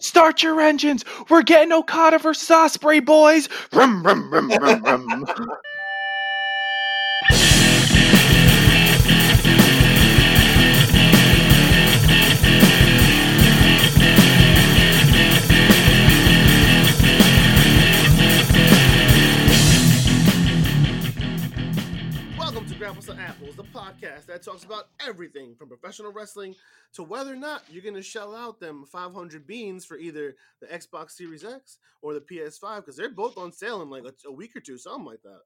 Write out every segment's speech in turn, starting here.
Start your engines. We're getting Okada versus Ospreay, boys. Rum, rum, rum, rum, rum. to Apples, the podcast that talks about everything from professional wrestling to whether or not you're going to shell out them 500 beans for either the Xbox Series X or the PS5 because they're both on sale in like a, a week or two, something like that.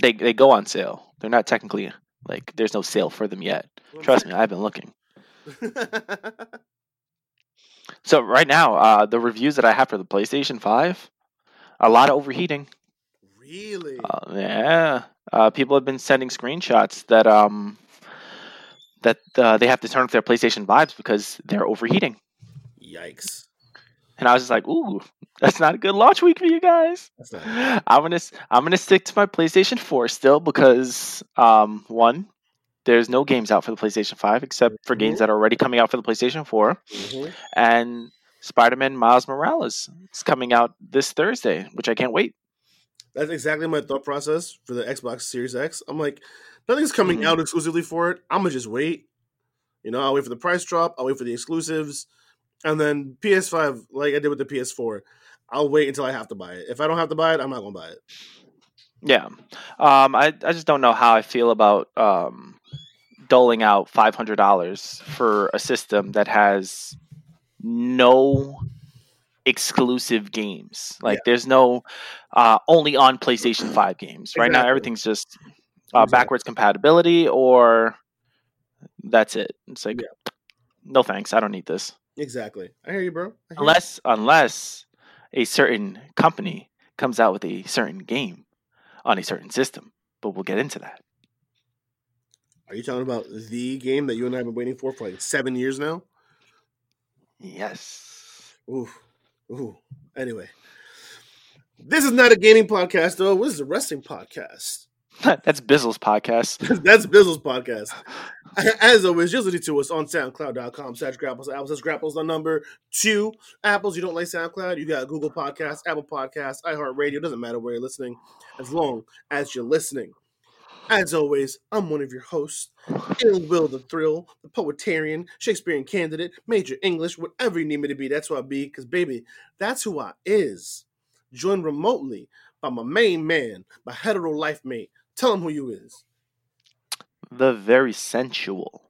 They they go on sale. They're not technically like there's no sale for them yet. Trust me, I've been looking. So right now, uh, the reviews that I have for the PlayStation Five, a lot of overheating. Really? Uh, yeah, uh, people have been sending screenshots that um that uh, they have to turn off their PlayStation Fives because they're overheating. Yikes. And I was just like, "Ooh, that's not a good launch week for you guys." That's not I'm gonna I'm gonna stick to my PlayStation 4 still because um one, there's no games out for the PlayStation 5 except for games Mhm. that are already coming out for the PlayStation 4, Mhm. and Spider-Man Miles Morales is coming out this Thursday, which I can't wait. That's exactly my thought process for the Xbox Series X. I'm like, nothing's coming Mhm. out exclusively for it. I'm gonna just wait. You know, I'll wait for the price drop. I'll wait for the exclusives, and then PS5, like I did with the PS4, I'll wait until I have to buy it. If I don't have to buy it, I'm not gonna buy it. Yeah, um, I I just don't know how I feel about um doling out five hundred dollars for a system that has no exclusive games. Like Yeah. there's no uh, only on PlayStation Five games. Right now, everything's just uh, Exactly. backwards compatibility, or that's it. It's like, no thanks, I don't need this. Exactly. I hear you, bro. Hear you. Unless unless a certain company comes out with a certain game on a certain system, but we'll get into that. Are you talking about the game that you and I have been waiting for for like seven years now? Yes. Ooh, ooh. Anyway, this is not a gaming podcast, though. This is a wrestling podcast. That's Bizzle's podcast. That's Bizzle's podcast. As always, just listen to us on SoundCloud.com slash grapples. Apples That's grapples the number two. Apples, you don't like SoundCloud, you got Google Podcasts, Apple Podcasts, iHeartRadio. Doesn't matter where you're listening, as long as you're listening. As always, I'm one of your hosts, Ill Will the Thrill, the Poetarian, Shakespearean candidate, Major English, whatever you need me to be, that's who I be, because baby, that's who I is. Joined remotely by my main man, my hetero life mate. Tell him who you is. The very sensual.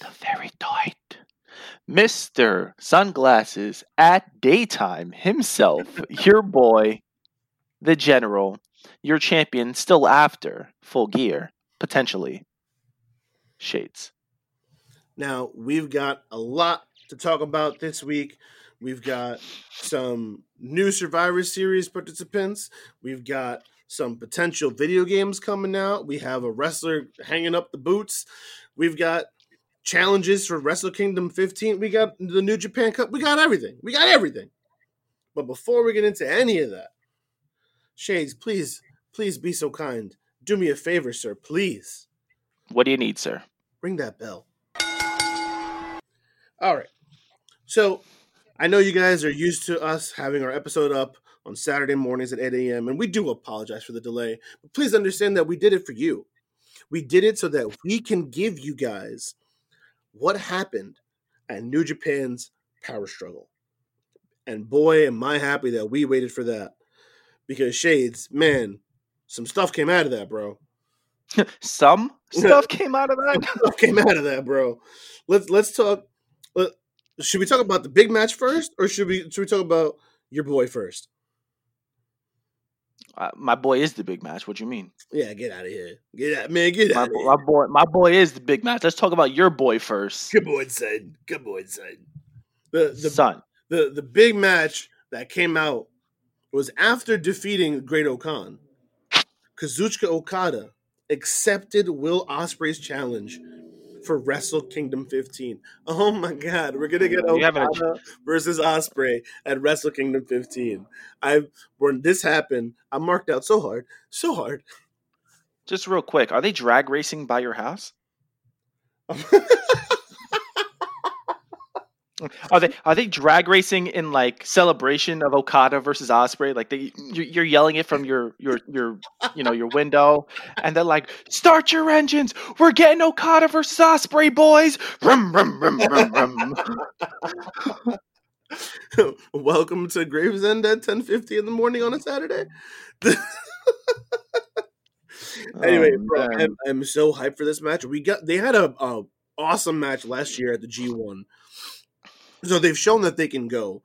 The very tight. Mr. Sunglasses at daytime himself, your boy, the general, your champion still after full gear, potentially. Shades. Now, we've got a lot to talk about this week. We've got some new Survivor Series participants. We've got some potential video games coming out. We have a wrestler hanging up the boots. We've got challenges for Wrestle Kingdom 15. We got the New Japan Cup. We got everything. We got everything. But before we get into any of that, Shades, please, please be so kind. Do me a favor, sir. Please What do you need, sir? ring that bell. All right. So I know you guys are used to us having our episode up on Saturday mornings at 8 a.m., and we do apologize for the delay. But please understand that we did it for you. We did it so that we can give you guys what happened at New Japan's Power Struggle. And boy, am I happy that we waited for that. Because Shades, man, some stuff came out of that, bro. Some stuff came out of that. stuff came out of that, bro. Let's let's talk. Let, should we talk about the big match first, or should we should we talk about your boy first? Uh, my boy is the big match. What do you mean? Yeah, get out of here. Get out, man. Get out here. my boy, my boy is the big match. Let's talk about your boy first, Good boy, son. Good boy, son. The the son. the the big match that came out was after defeating Great-O-Khan. Kazuchika Okada accepted Will Ospreay's challenge for Wrestle Kingdom 15. Oh my God, we're gonna get Okada versus Ospreay at Wrestle Kingdom 15. I when this happened, I marked out so hard, so hard. Just real quick, are they drag racing by your house? Are they are they drag racing in like celebration of Okada versus Ospreay? Like they you're, yelling it from your your your you know your window, and they're like, "Start your engines! We're getting Okada versus Ospreay, boys!" Rum, rum, rum, rum, rum. Welcome to Gravesend at ten fifty in the morning on a Saturday. Oh, anyway, Oh, bro. I'm, I'm so hyped for this match. We got they had a, a awesome match last year at the G1, so they've shown that they can go.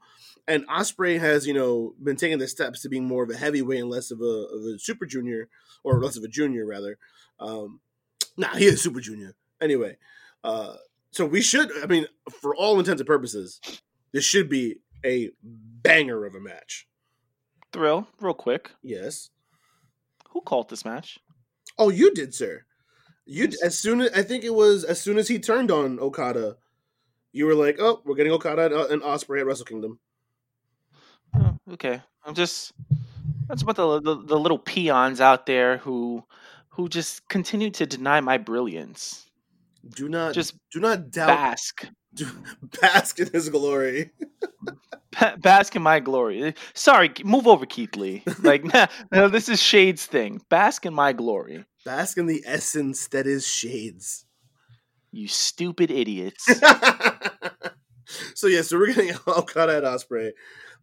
And Ospreay has, you know, been taking the steps to being more of a heavyweight and less of a, of a super junior, or less of a junior rather. Um, nah, he is super junior. Anyway, uh, so we should. I mean, for all intents and purposes, this should be a banger of a match. Thrill, real quick. Yes. Who called this match? Oh, you did, sir. You as soon as I think it was as soon as he turned on Okada, you were like, "Oh, we're getting Okada and, uh, and Ospreay at Wrestle Kingdom." Oh, okay, I'm just that's about the, the the little peons out there who who just continue to deny my brilliance. Do not Just do not doubt bask, do, bask in his glory. ba- bask in my glory. Sorry, move over, Keith Lee. Like, nah, no, this is Shades thing. Bask in my glory, Bask in the essence that is shades. You stupid idiots. so yeah, so we're getting Okada at Ospreay.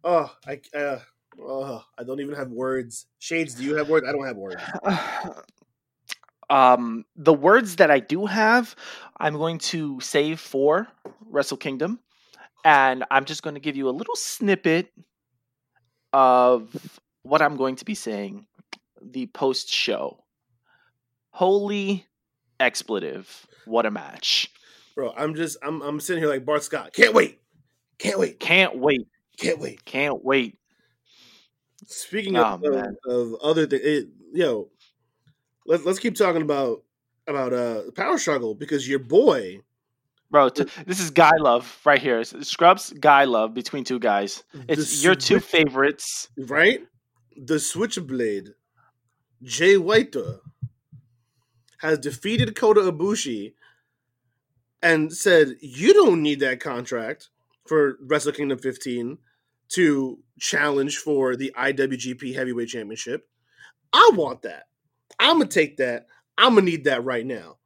Oh, I uh, oh, I don't even have words. Shades, do you have words? I don't have words. um, the words that I do have, I'm going to save for Wrestle Kingdom, and I'm just going to give you a little snippet of what I'm going to be saying the post show. Holy expletive! What a match! Bro, I'm just I'm I'm sitting here like Bart Scott. Can't wait. Can't wait. Can't wait! Can't wait. Can't wait! Speaking Oh, of, of, of other things, yo, let's let's keep talking about about uh power struggle because your boy, Bro, t- this is guy love right here. It's Scrubs guy love between two guys. It's your two favorites. right? The Switchblade, Jay White, has defeated Kota Ibushi and said, "You don't need that contract for Wrestle Kingdom 15 to challenge for the IWGP Heavyweight Championship. I want that. I'm gonna take that. I'm gonna need that right now."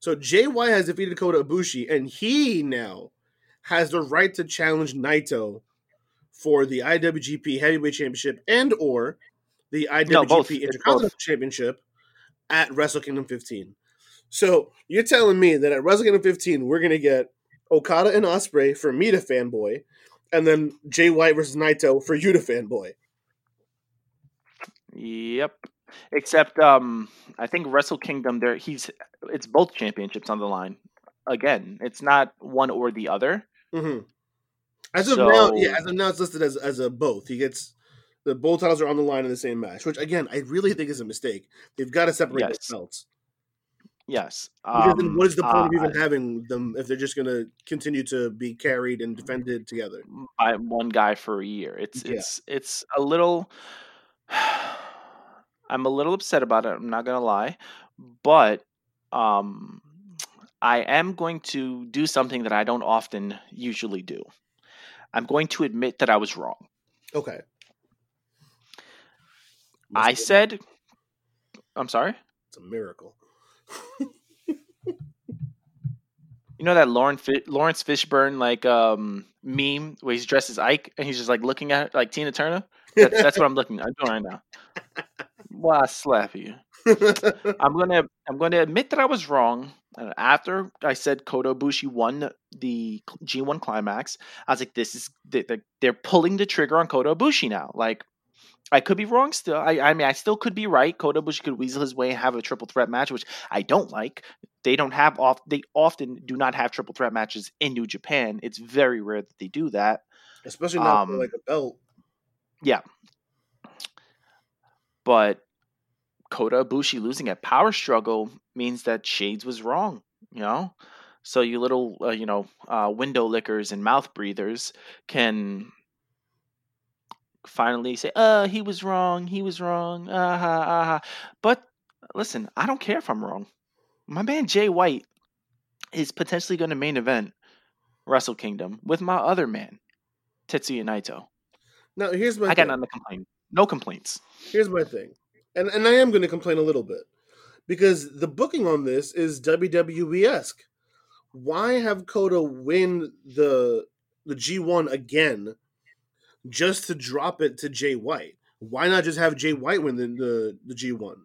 So JY has defeated Kota Ibushi, and he now has the right to challenge Naito for the IWGP Heavyweight Championship and or the No. IWGP It's Intercontinental. Championship at Wrestle Kingdom 15. So you're telling me that at Wrestle Kingdom 15 we're gonna get Okada and Ospreay for me to fanboy, and then Jay White versus Naito for you to fanboy. Yep. Except um I think Wrestle Kingdom there he's it's both championships on the line. Again, it's not one or the other. Mm-hmm. As of now, yeah, as of now it's listed as as a both. He gets the both titles are on the line in the same match, which again I really think is a mistake. They've got to separate Yes. the belts. Yes. Because then Um, what is the point of uh, even having them if they're just going to continue to be carried and defended together? by one guy for a year. It's Yeah. it's it's a little I'm a little upset about it, I'm not going to lie, but um I am going to do something that I don't often usually do. I'm going to admit that I was wrong. Okay. I said I'm sorry? it's a miracle. You know that Lauren Lawrence Fishburne like um meme where he's dressed as Ike and he's just like looking at like Tina Turner? That, that's what I'm looking At. I'm doing right now. Well, I slap you. I'm gonna I'm gonna admit that I was wrong. And after I said Kota Ibushi won the G1 climax, I was like, "This is they- they- they're pulling the trigger on Kota Ibushi now." Like, I could be wrong still. I I mean, I still could be right. Kota Ibushi could weasel his way and have a triple threat match, which I don't like. They don't have off. They often do not have triple threat matches in New Japan. It's very rare that they do that. Especially not Um, like a belt. Yeah, but Kota Ibushi losing at Power Struggle means that Shades was wrong, you know. So you little, uh, you know, uh, window lickers and mouth breathers can finally say, "Uh, he was wrong. He was wrong." Uh-huh, uh-huh. But listen, I don't care if I'm wrong. My man Jay White is potentially going to main event Wrestle Kingdom with my other man, Tetsuya Naito. Now here's my I got nothing to complain. No complaints. Here's my thing, and and I am going to complain a little bit because the booking on this is WWE esque. Why have Kota win the the G1 again, just to drop it to Jay White? Why not just have Jay White win the the, the G1?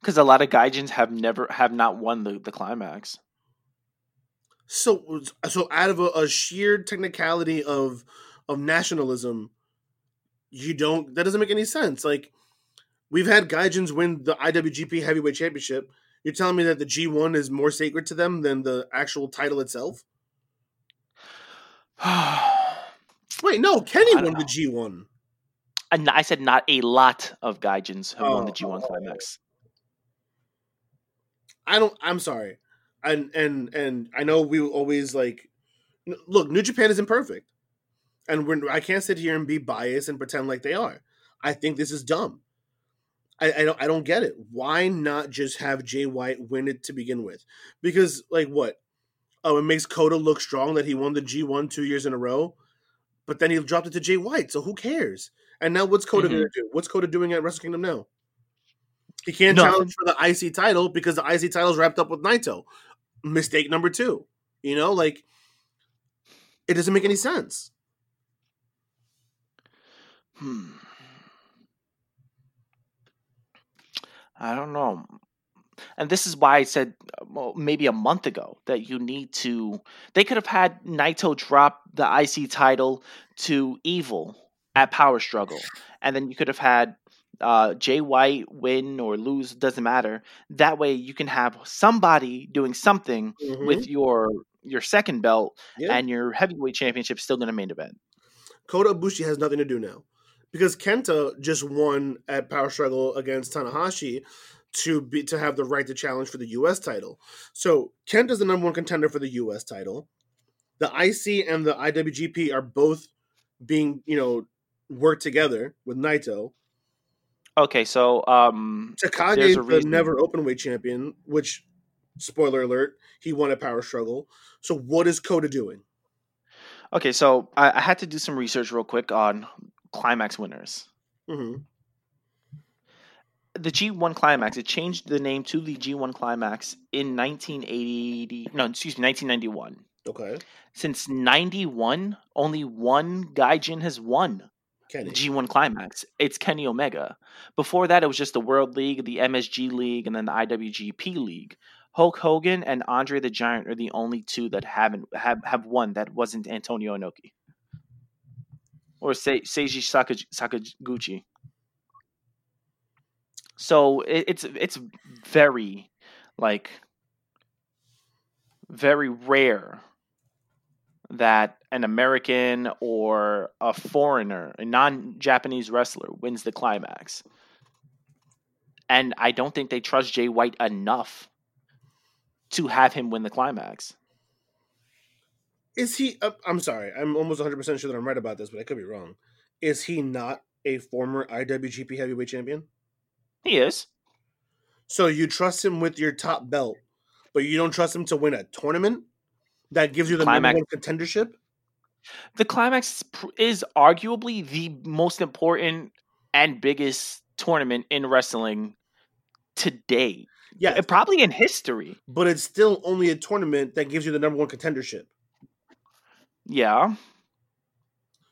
Because a lot of Gaijins have never have not won the, the climax. So so out of a, a sheer technicality of of nationalism, you don't that doesn't make any sense. Like we've had Gaijins win the IWGP Heavyweight Championship. You're telling me that the G1 is more sacred to them than the actual title itself? Wait, no, Kenny won don't the G1. and I said not a lot of Gaijins have won the Oh. G1 climax. I don't I'm sorry. And and and I know we always like look, New Japan isn't perfect. And we're, I can't sit here and be biased and pretend like they are. I think this is dumb. I, I don't I don't get it. Why not just have Jay White win it to begin with? Because like what? Oh, it makes Kota look strong that he won the G one two years in a row, but then he dropped it to Jay White. So who cares? And now what's Kota Mm-hmm. gonna do? What's Kota doing at Wrestle Kingdom now? He can't Nothing. challenge for the IC title because the IC title is wrapped up with Naito. Mistake number two. You know, like it doesn't make any sense. Hmm. I don't know. And this is why I said uh, well, maybe a month ago that you need to. They could have had Naito drop the IC title to Evil at Power Struggle, and then you could have had uh, Jay White win or lose. Doesn't matter. That way, you can have somebody doing something Mhm. with your your second belt, Yeah. and your heavyweight championship still going to main event. Kota Ibushi has nothing to do now because Kenta just won at Power Struggle against Tanahashi to be to have the right to challenge for the U.S. title. So Kent is the number one contender for the U.S. title. The IC and the IWGP are both being you know worked together with Naito. Okay, so um, Takagi There's is a the reason. never openweight champion, which spoiler alert, he won a Power Struggle. So what is Kota doing? Okay, so I, I had to do some research real quick on climax winners. hmm The G1 climax, it changed the name to the G1 climax in 1980. No, excuse me, 1991. Okay, Since 91, only one Gaijin has won Kenny. the G1 climax. It's Kenny Omega. Before that, it was just the World League, the MSG League, and then the IWGP League. Hulk Hogan and Andre the Giant are the only two that haven't have, have won that wasn't Antonio Inoki or Se- Seiji Saka- Sakaguchi. So it, it's it's very like very rare that an American or a foreigner, a non-Japanese wrestler, wins the climax. And I don't think they trust Jay White enough to have him win the climax. Is he? Uh, I'm sorry. I'm almost 100 percent sure that I'm right about this, but I could be wrong. Is he not a former IWGP Heavyweight Champion? He is. So you trust him with your top belt, but you don't trust him to win a tournament that gives you the Climax. number one contendership. The climax is arguably the most important and biggest tournament in wrestling today. Yeah, Probably in history. but it's still only a tournament that gives you the number one contendership. Yeah.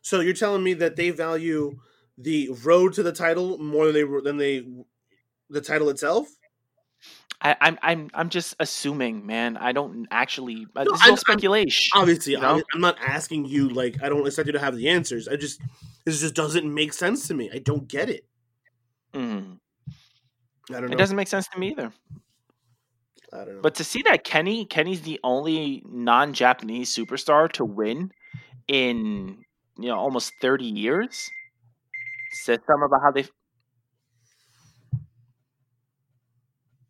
So you're telling me that they value the road to the title more than they than they the title itself? I, I'm I'm I'm just assuming, man. I don't actually. Uh, No, this is I'm- all I'm- speculation. Obviously, You know? I'm not asking you like I don't expect you to have the answers. I just this just doesn't make sense to me. I don't get it. Mhm. I don't know. It doesn't make sense to me either. I don't know. But to see that Kenny Kenny's the only non-Japanese superstar to win in you know almost 30 years says something about how they.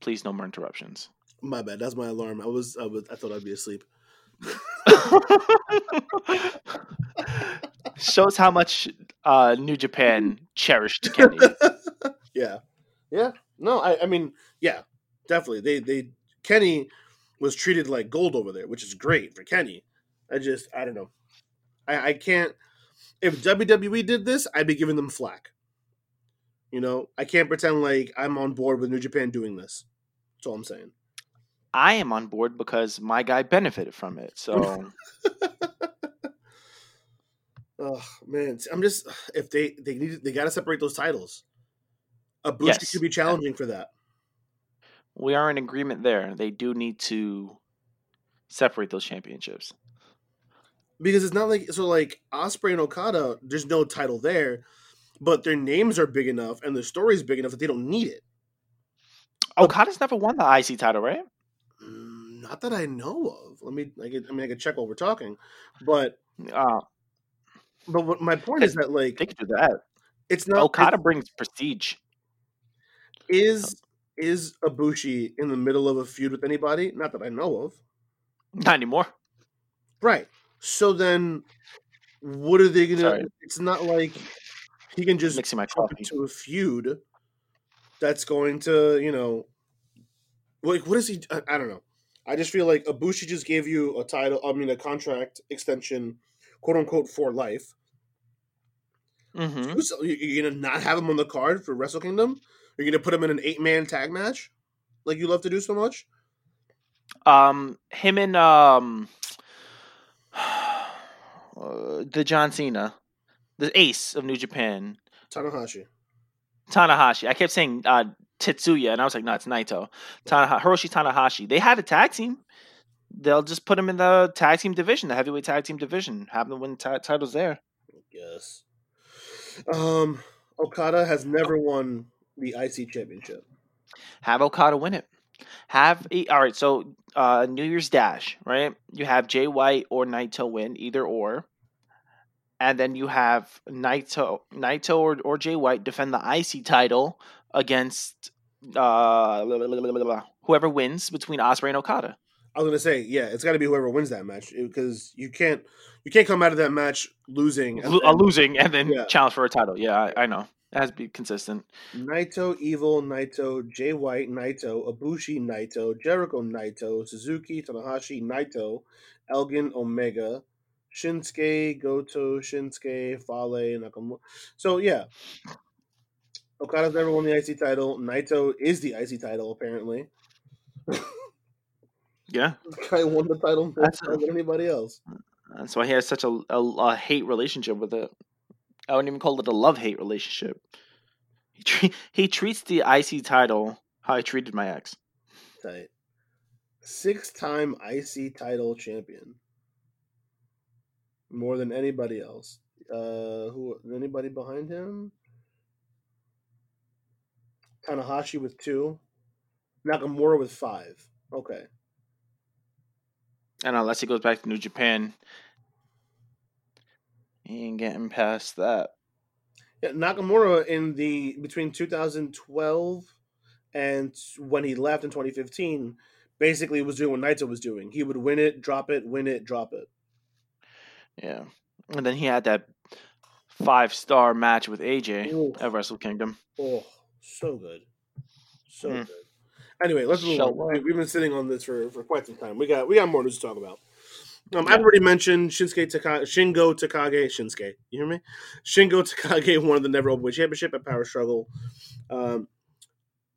Please, no more interruptions. my bad. That's my alarm. I was I was I thought I'd be asleep. Shows how much uh, New Japan cherished Kenny. yeah, yeah. No, I I mean yeah, definitely. They they Kenny was treated like gold over there, which is great for Kenny. I just I don't know. I, I can't. If WWE did this, I'd be giving them flack. You know, I can't pretend like I'm on board with New Japan doing this. That's all I'm saying. I am on board because my guy benefited from it. So Oh man, I'm just if they they need they got to separate those titles. Ibushi Yes. could be challenging for that. we are in agreement there. They do need to separate those championships. because it's not like so like Ospreay and Okada. There's no title there, but their names are big enough and the story's big enough that they don't need it. Okada's never won the IC title, right? Mm, Not that I know of. Let me. I, get, I mean, I can check while we're talking, but Uh, but what, my point is that like they could do that. it's not Okada brings prestige. is is Ibushi in the middle of a feud with anybody? Not that I know of. Not anymore. Right. So then, what are they gonna? Sorry. It's not like he can just jump coffee. into a feud that's going to, you know, like what is he? I, I don't know. I just feel like Ibushi just gave you a title. I mean, a contract extension, quote unquote, for life. hmm Who's- you- You're gonna not have him on the card for Wrestle Kingdom. You're gonna put him in an eight man tag match, like you love to do so much. Um, him and um, uh, the John Cena, the ace of New Japan, Tanahashi. Tanahashi. I kept saying uh, Tetsuya, and I was like, no, it's Naito. Tanaha- Hiroshi Tanahashi. They had a tag team. They'll just put him in the tag team division, the heavyweight tag team division. Have them win ti- titles there. Yes. Um, Okada has never won the IC championship. Have Okada win it. Have a, all right. So uh, New Year's Dash, right? You have Jay White or Naito win, either or, and then you have Naito, Naito or, or Jay White defend the IC title against uh, whoever wins between Ospreay and Okada. I was gonna say, yeah, it's got to be whoever wins that match because you can't you can't come out of that match losing. and uh, losing and then Yeah. challenge for a title. Yeah, I, I know. It has to be consistent. Naito, Evil, Naito, Jay White, Naito, Ibushi, Naito, Jericho, Naito, Suzuki, Tanahashi, Naito, Elgin, Omega, Shinsuke, Goto, Shinsuke, Fale, Nakamura. So yeah, Okada's never won the IC title. Naito is the IC title apparently. Yeah, This guy won the title more than anybody else. that's why he has such a, a, a hate relationship with it. I wouldn't even call it a love hate relationship. He tre- he treats the IC title how I treated my ex. Tight. Six time IC title champion. More than anybody else. Uh who anybody behind him? Tanahashi with two. Nakamura with five. Okay. And unless he goes back to New Japan, he ain't getting past that. Yeah, Nakamura in the between 2012 and when he left in 2015 basically was doing what Naito was doing. He would win it, drop it, win it, drop it. Yeah. And then he had that five star match with AJ Ooh. at Wrestle Kingdom. Oh, so good. So Mm. good. Anyway, let's move So on. We- We've been sitting on this for, for quite some time. We got we got more news to talk about. Um, Yeah. I've already mentioned Shinsuke Taka- Shingo Takagi. Shinsuke, you hear me? Shingo Takagi won the Never Openweight Championship at Power Struggle. Um,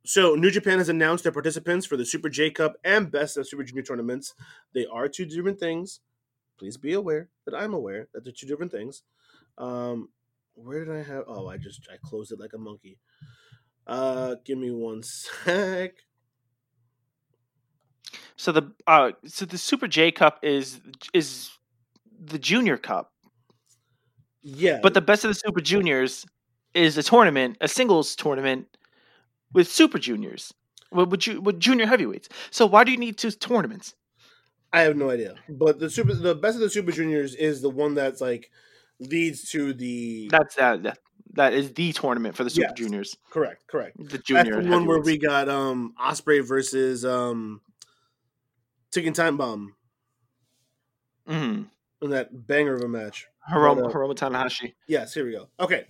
so New Japan has announced their participants for the Super J Cup and Best of Super Junior tournaments. They are two different things. Please be aware that I'm aware that they're two different things. Um, where did I have? Oh, I just I closed it like a monkey. Uh, give me one sec. So the uh so the Super J Cup is is the junior cup. Yeah, But the best of the Super Juniors is a tournament, a singles tournament with Super Juniors. With, with, ju- with junior heavyweights. So why do you need two tournaments? I have no idea. But the super, the best of the Super Juniors is the one that's like leads to the That's that that, that is the tournament for the Super Yes. Juniors. correct, correct. The That's junior the one where we got um Ospreay versus um Ticking Time Bomb Mm Mhm. in that banger of a match. Hiromu, uh, Hiromu Tanahashi. Yes, here we go. Okay.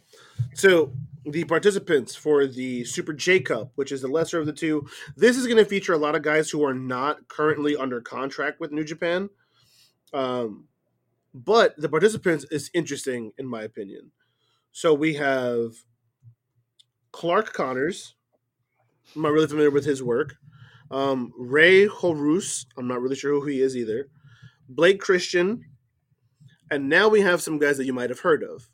So the participants for the Super J Cup, which is the lesser of the two, this is going to feature a lot of guys who are not currently under contract with New Japan. Um, But the participants is interesting in my opinion. So we have Clark Connors. I'm not really familiar with his work. Um, Rey Horus. I'm not really sure who he is either. Blake Christian. And now we have some guys that you might have heard of.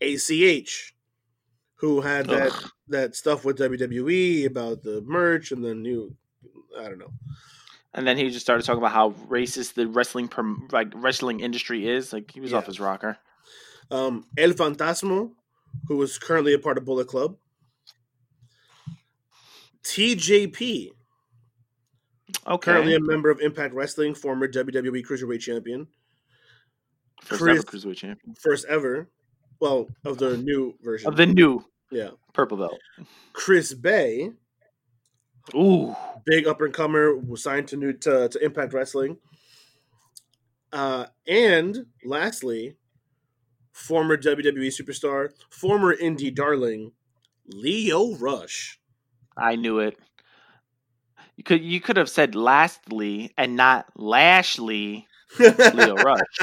ACH, who had that Ugh. that stuff with WWE about the merch and the new, I don't know. And then he just started talking about how racist the wrestling prom- like wrestling industry is. Like he was off his rocker. Um, El Fantasmo, who is currently a part of Bullet Club. TJP, Okay. currently a member of Impact Wrestling, former WWE Cruiserweight Champion, First Chris- ever cruiserweight champion first ever, well, of the new version. of the new yeah. purple belt. Chris Bey, Ooh, big up and comer, was signed to new to, to Impact Wrestling. Uh, and lastly, former WWE superstar, former indie darling, Lio Rush. I knew it. You could you could have said lastly and not Lashley Lio Rush.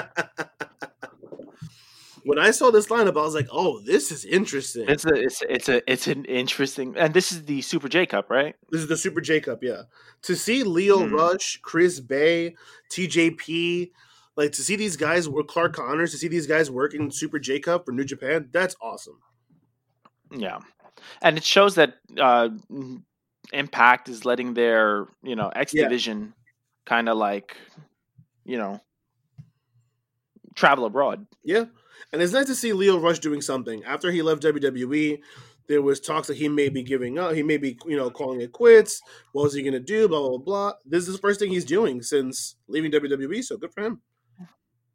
When I saw this lineup, I was like, "Oh, this is interesting." It's a it's it's a it's an interesting and this is the Super J Cup, right? This is the Super J Cup, yeah. To see Lio Hmm. Rush, Chris Bey, TJP, like to see these guys work Clark Connors, to see these guys working Super J Cup for New Japan, that's awesome. Yeah, and it shows that uh, Impact is letting their you know X Yeah. division kind of like you know travel abroad. Yeah. And it's nice to see Lio Rush doing something. After he left WWE, there was talks that he may be giving up. He may be, you know, calling it quits. What was he going to do? Blah, blah, blah. This is the first thing he's doing since leaving WWE, so good for him.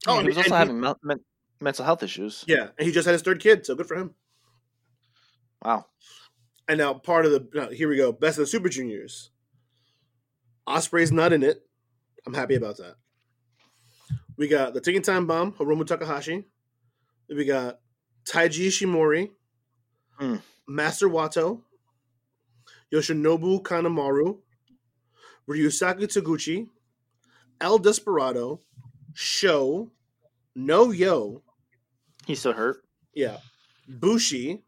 Oh, and- he was also having mel- men- mental health issues. Yeah, and he just had his third kid, so good for him. Wow. And now part of the now, here we go. Best of the Super Juniors. Ospreay's not in it. I'm happy about that. We got the Ticking Time Bomb, Hiromu Takahashi. We got Taiji Ishimori, Hmm. Master Wato, Yoshinobu Kanemaru, Ryusuke Taguchi, El Desperado, Sho, No Yo, He's still hurt. yeah, Bushi,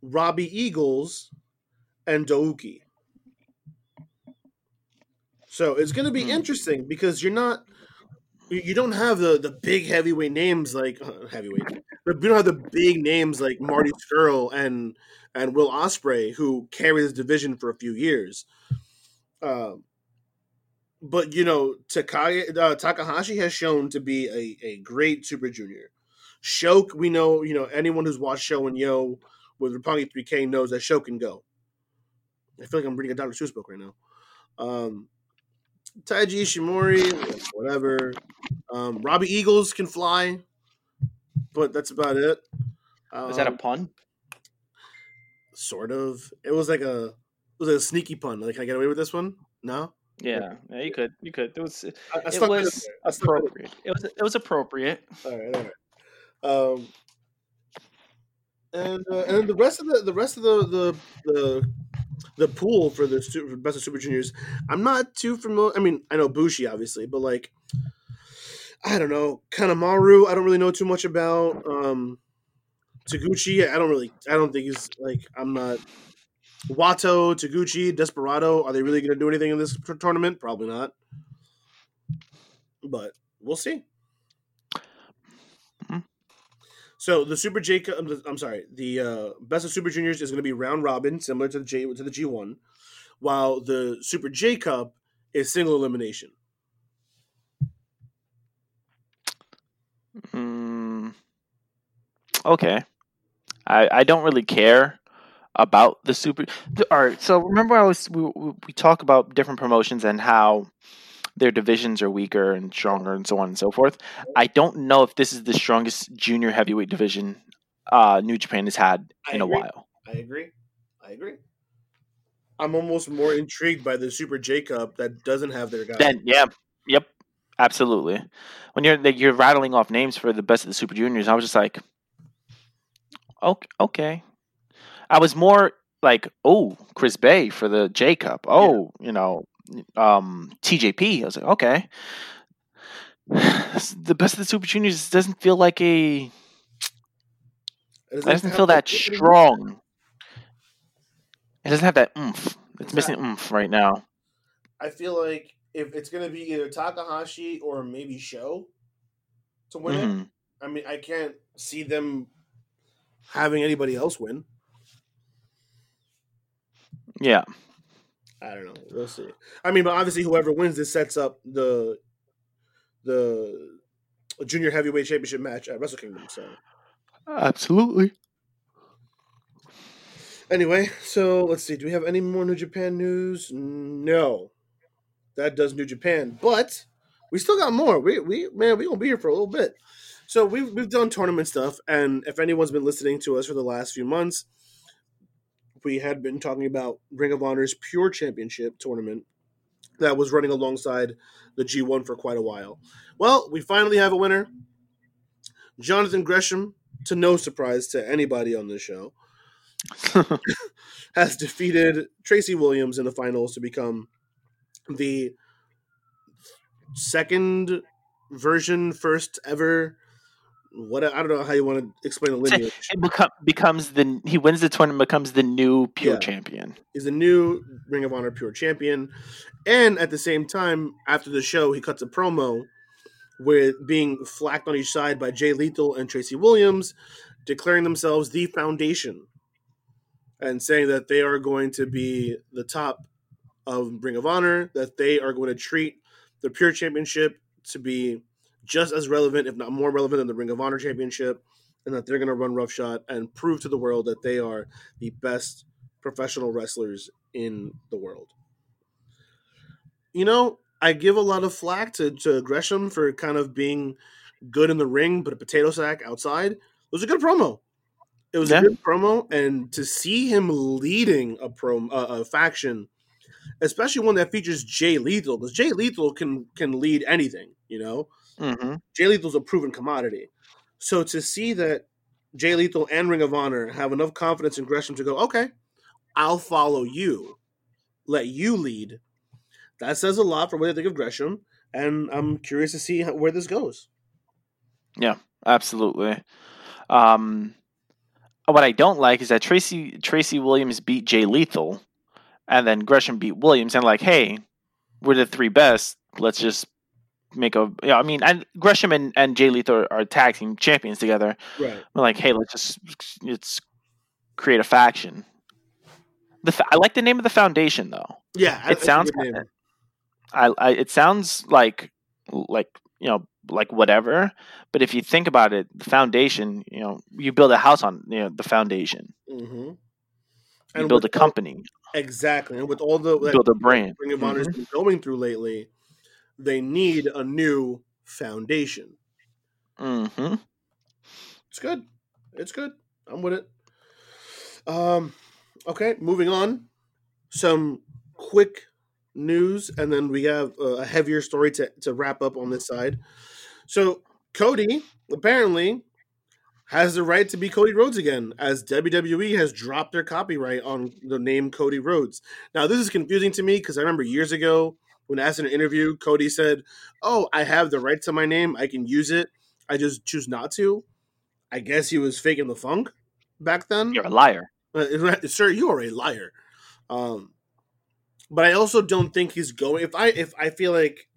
Robbie Eagles, and Douki. So it's going to be Hmm. interesting because you're not, you don't have the the big heavyweight names like uh, heavyweight, you don't have the big names like Marty Scurll and and Will Ospreay who carry this division for a few years. Um, but you know, Takai, uh, Takahashi has shown to be a, a great Super Junior. Shoke, we know, you know, anyone who's watched Sho and Yoh with Roppongi 3K knows that Sho can go. I feel like I'm reading a Dr. Seuss book right now. Um, Taiji Ishimori, whatever. Um, Robbie Eagles can fly, but that's about it. Um, Is that a pun? sort of? It was like a it was like a sneaky pun. Like, can I get away with this one? No. Yeah, yeah, you could, you could. It was, I, I it was there. I stuck it appropriate. It was, it was appropriate. All right, all right. Um, and uh, and the rest of the the rest of the the the, the pool for the super, best of Super Juniors, I'm not too familiar. I mean, I know Bushi obviously, but like, I don't know Kanemaru. I don't really know too much about. Um, Taguchi, I don't really. I don't think he's like. I'm not. Wato, Taguchi, Desperado. Are they really going to do anything in this tournament? Probably not. But we'll see. So the Super J, Cup- I'm- sorry, the uh, best of Super Juniors is going to be round robin, similar to the J to the G one, while the Super J Cup is single elimination. Mm, okay. I I don't really care about the super. The, all right. So remember, I was we we talk about different promotions and how their divisions are weaker and stronger and so on and so forth. I don't know if this is the strongest junior heavyweight division uh, New Japan has had in a while. I agree. I agree. I'm almost more intrigued by the Super J Cup that doesn't have their guy. Then yeah, yep, absolutely. When you're like, you're rattling off names for the best of the Super Juniors, I was just like, okay, okay. I was more like, oh, Chris Bey for the J Cup. Oh, you know, um, TJP. I was like, okay. the best of the Super Juniors doesn't feel like a. It It doesn't feel that strong. It doesn't have that oomph. It's Yeah. missing oomph right now. I feel like if it's gonna be either Takahashi or maybe Sho to win it, Mhm. I mean, I can't see them having anybody else win. Yeah. I don't know. We'll see. I mean, but obviously, whoever wins this sets up the the junior heavyweight championship match at Wrestle Kingdom. So Absolutely. anyway, so let's see. Do we have any more New Japan news? No, that does New Japan, but we still got more. We we man, we gonna be here for a little bit. So we've we've done tournament stuff, and if anyone's been listening to us for the last few months, we had been talking about Ring of Honor's Pure Championship tournament that was running alongside the G1 for quite a while. Well, we finally have a winner. Jonathan Gresham, to no surprise to anybody on this show, has defeated Tracy Williams in the finals to become the second version, first ever. What I don't know how you want to explain the lineage. it become, becomes the he wins the tournament becomes the new pure Yeah. champion. He's the new Ring of Honor Pure Champion, and at the same time, after the show, he cuts a promo with being flacked on each side by Jay Lethal and Tracy Williams, declaring themselves the Foundation, and saying that they are going to be the top of Ring of Honor, that they are going to treat the Pure Championship to be just as relevant, if not more relevant, than the Ring of Honor Championship, and that they're going to run roughshod and prove to the world that they are the best professional wrestlers in the world. You know, I give a lot of flack to, to Gresham for kind of being good in the ring, but a potato sack outside. It was a good promo. It was Yeah. a good promo, and to see him leading a prom uh, a faction, especially one that features Jay Lethal, because Jay Lethal can can lead anything. You know, hmm Jay Lethal's a proven commodity. So to see that Jay Lethal and Ring of Honor have enough confidence in Gresham to go, okay, I'll follow you, let you lead. That says a lot for what they think of Gresham, and I'm curious to see how, where this goes. Yeah, absolutely. Um, what I don't like is that Tracy Tracy Williams beat Jay Lethal, and then Gresham beat Williams, and like, hey, we're the three best. Let's just make a. Yeah, I mean, and Gresham and, and Jay Lethal are, are tag team champions together. Right. We're like, hey, let's just let's create a faction. The fa- I like the name of the foundation though. Yeah. It sounds name. I, I it sounds like like you know like whatever, but if you think about it, the foundation, you know, you build a house on you know the foundation. Mm-hmm. You build a all- company, exactly, and with all the you build a brand. Ring of Honor's been going through lately, they need a new foundation. Mm-hmm. It's good. It's good. I'm with it. Um, okay, moving on. Some quick news, and then we have a heavier story to, to wrap up on this side. So, Cody apparently has the right to be Cody Rhodes again, as WWE has dropped their copyright on the name Cody Rhodes. Now, this is confusing to me because I remember years ago when asked in an interview, Cody said, Oh, I have the right to my name. I can use it. I just choose not to. I guess he was faking the funk back then. You're a liar. Uh, sir, you are a liar. Um, but I also don't think he's going. If I if I feel like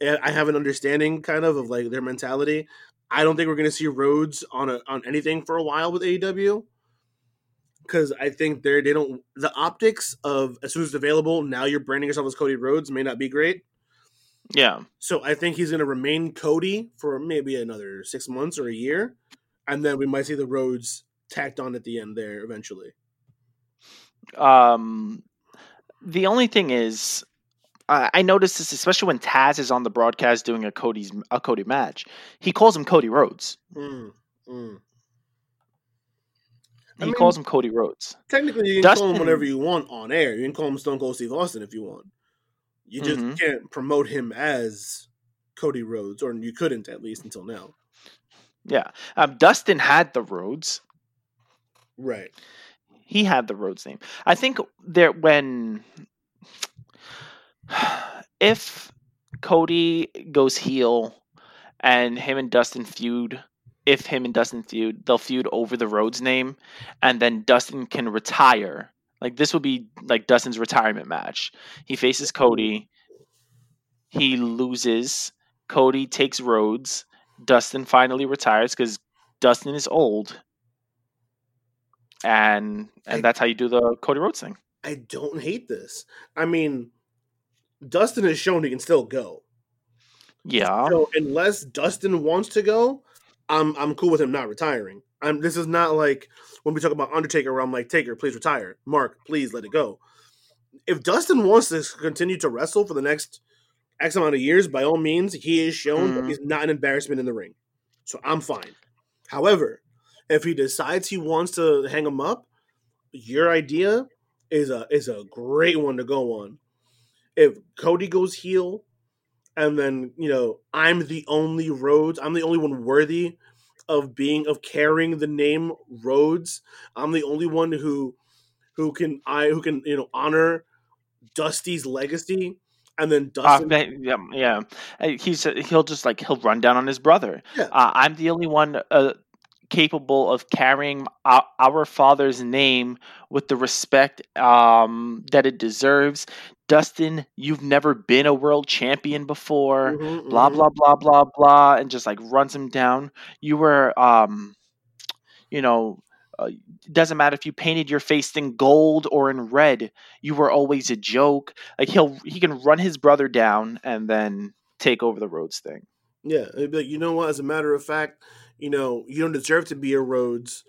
I have an understanding kind of of like their mentality, I don't think we're going to see Rhodes on a on anything for a while with AEW. Because I think they're they don't the optics of as soon as it's available now you're branding yourself as Cody Rhodes may not be great. Yeah. So I think he's going to remain Cody for maybe another six months or a year, and then we might see the Rhodes tacked on at the end there eventually. Um, the only thing is, I I noticed this especially when Taz is on the broadcast doing a Cody's a Cody match. He calls him Cody Rhodes. Mm, mm. He I mean- calls him Cody Rhodes. Technically, you can call him whatever you want on air. You can call him Stone Cold Steve Austin if you want. You just Mhm. can't promote him as Cody Rhodes, or you couldn't at least until now. Yeah. Um, Dustin had the Rhodes. Right. he had the Rhodes name. I think there when if Cody goes heel and him and Dustin feud. If him and Dustin feud, they'll feud over the Rhodes name, and then Dustin can retire. Like this will be like Dustin's retirement match. He faces Cody. He loses. Cody takes Rhodes. Dustin finally retires because Dustin is old, and and I- that's how you do the Cody Rhodes thing. I don't hate this. I mean, Dustin has shown he can still go. Yeah, So unless Dustin wants to go, I'm I'm cool with him not retiring. I'm this is not like when we talk about Undertaker where I'm like, Taker, please retire. Mark, please let it go. If Dustin wants to continue to wrestle for the next X amount of years, by all means, he is shown that Mhm. he's not an embarrassment in the ring. So I'm fine. However, if he decides he wants to hang him up, your idea is a is a great one to go on. If Cody goes heel, and then you know I'm the only Rhodes, I'm the only one worthy of being of carrying the name Rhodes. I'm the only one who who can I who can you know honor Dusty's legacy, and then Uh, Dustin. ma- yeah, yeah. Uh, He's uh, he'll just like he'll run down on his brother. Yeah. Uh, I'm the only one uh, capable of carrying our, our father's name with the respect um, that it deserves. Dustin, you've never been a world champion before. Mhm, Blah mhm. blah blah blah blah, and just like runs him down. You were, um, you know. Uh, doesn't matter if you painted your face in gold or in red. You were always a joke like he'll he can run his brother down and then take over the Rhodes thing. Yeah, like, you know what? As a matter of fact, you know, you don't deserve to be a Rhodes.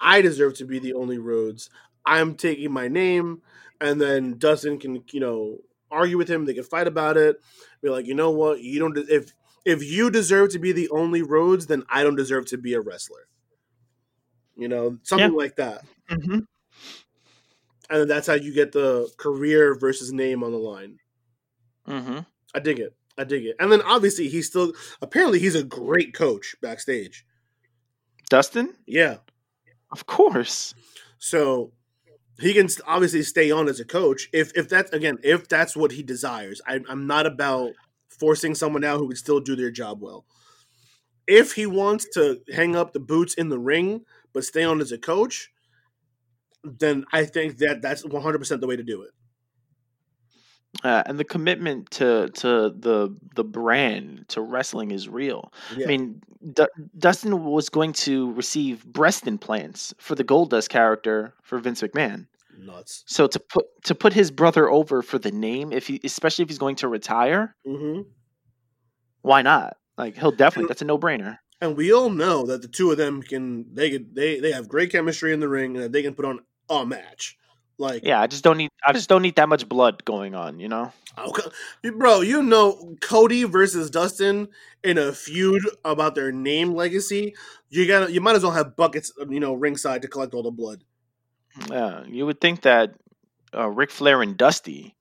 I deserve to be the only Rhodes. I'm taking my name, and then Dustin can, you know, argue with him. They can fight about it. Be like, you know what? You don't. If if you deserve to be the only Rhodes, then I don't deserve to be a wrestler. You know, something like that. Mm-hmm. And then that's how you get the career versus name on the line. Mm-hmm. I dig it. I dig it. And then obviously he's still apparently he's a great coach backstage. Dustin, Yeah. of course. So he can obviously stay on as a coach if if that's again if that's what he desires. I, I'm not about forcing someone out who can still do their job well. If he wants to hang up the boots in the ring but stay on as a coach, then I think that that's 100 percent the way to do it. Uh, and the commitment to to the the brand to wrestling is real. Yeah. I mean, D- Dustin was going to receive breast implants for the Goldust character for Vince McMahon. Nuts. So to put to put his brother over for the name, if he especially if he's going to retire, hmm why not? Like he'll definitely that's a no brainer. And we all know that the two of them can they could they they have great chemistry in the ring and that they can put on a match. Like Yeah, I just don't need I just don't need that much blood going on, you know. Okay. Bro, you know Cody versus Dustin in a feud about their name legacy. You got to you might as well have buckets, you know, ringside to collect all the blood. Yeah, you would think that uh, Ric Flair and Dusty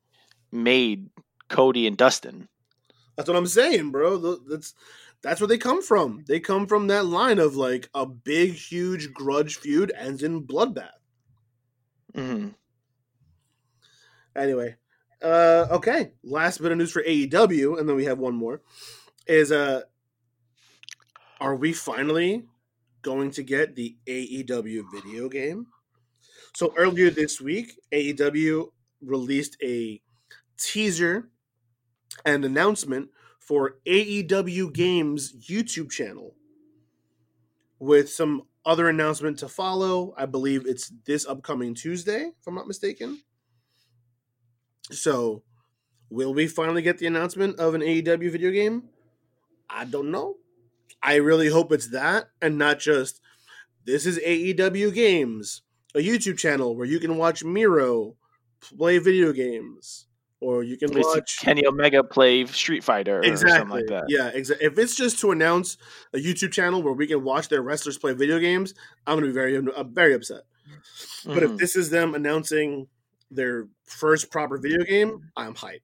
made Cody and Dustin. That's what I'm saying, bro. That's that's where they come from. They come from that line of like a big, huge grudge feud ends in bloodbath. hmm Anyway, uh, okay. Last bit of news for AEW, and then we have one more. Is uh, are we finally going to get the AEW video game? So earlier this week, AEW released a teaser and announcement for AEW Games YouTube channel with some other announcement to follow. I believe it's this upcoming Tuesday, if I'm not mistaken. So, will we finally get the announcement of an AEW video game? I don't know. I really hope it's that and not just this is AEW Games, a YouTube channel where you can watch Miro play video games or you can watch Kenny Omega play Street Fighter or something exactly like that. yeah exactly if it's just to announce a youtube channel where we can watch their wrestlers play video games i'm gonna be very i'm very upset but if Mhm. this is them announcing their first proper video game i'm hyped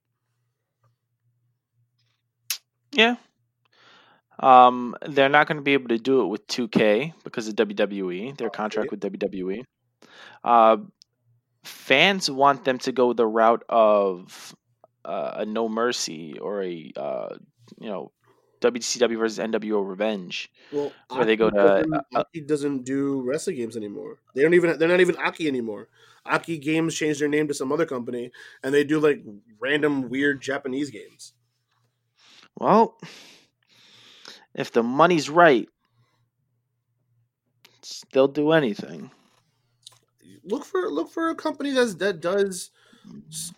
Yeah. Um, they're not going to be able to do it with 2K because of WWE, their contract with WWE. Uh, fans want them to go the route of uh, a No Mercy or a uh, you know WCW versus NWO Revenge. Well, Where they go to, uh, uh, Aki doesn't do wrestling games anymore. They don't even. They're not even Aki anymore. Aki Games changed their name to some other company, and they do like random weird Japanese games. Well, if the money's right, they'll do anything. Look for look for a company that's that does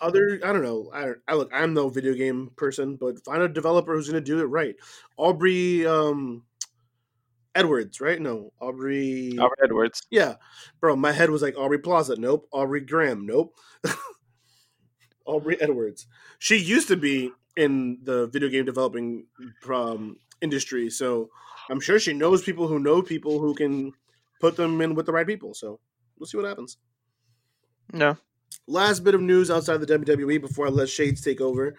other. I don't know. I don't. I look. I'm no video game person, but find a developer who's going to do it right. Aubrey um, Edwards, right? No, Aubrey. aubrey Edwards. Yeah, bro. My head was like Aubrey Plaza. Nope. Aubrey Graham. Nope. Aubrey Edwards. She used to be in the video game developing um, industry, so I'm sure she knows people who know people who can put them in with the right people. So we'll see what happens. No. Last bit of news outside the WWE before I let Shades take over.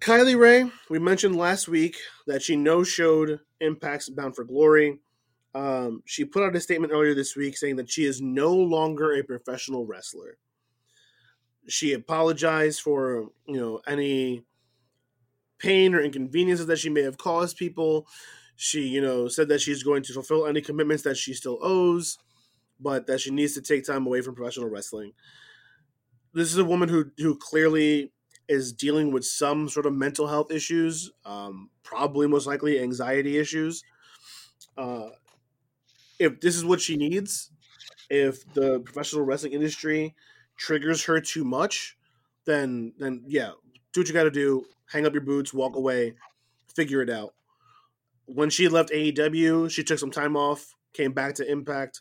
Kylie Rae, we mentioned last week that she no showed Impact's Bound for Glory. Um, she put out a statement earlier this week saying that she is no longer a professional wrestler. She apologized for you know any pain or inconveniences that she may have caused people. She you know said that she's going to fulfill any commitments that she still owes, but that she needs to take time away from professional wrestling. This is a woman who who clearly is dealing with some sort of mental health issues, um, probably most likely anxiety issues. Uh, if this is what she needs, if the professional wrestling industry triggers her too much, then then yeah, do what you got to do. Hang up your boots, walk away, figure it out. When she left AEW, she took some time off, came back to Impact.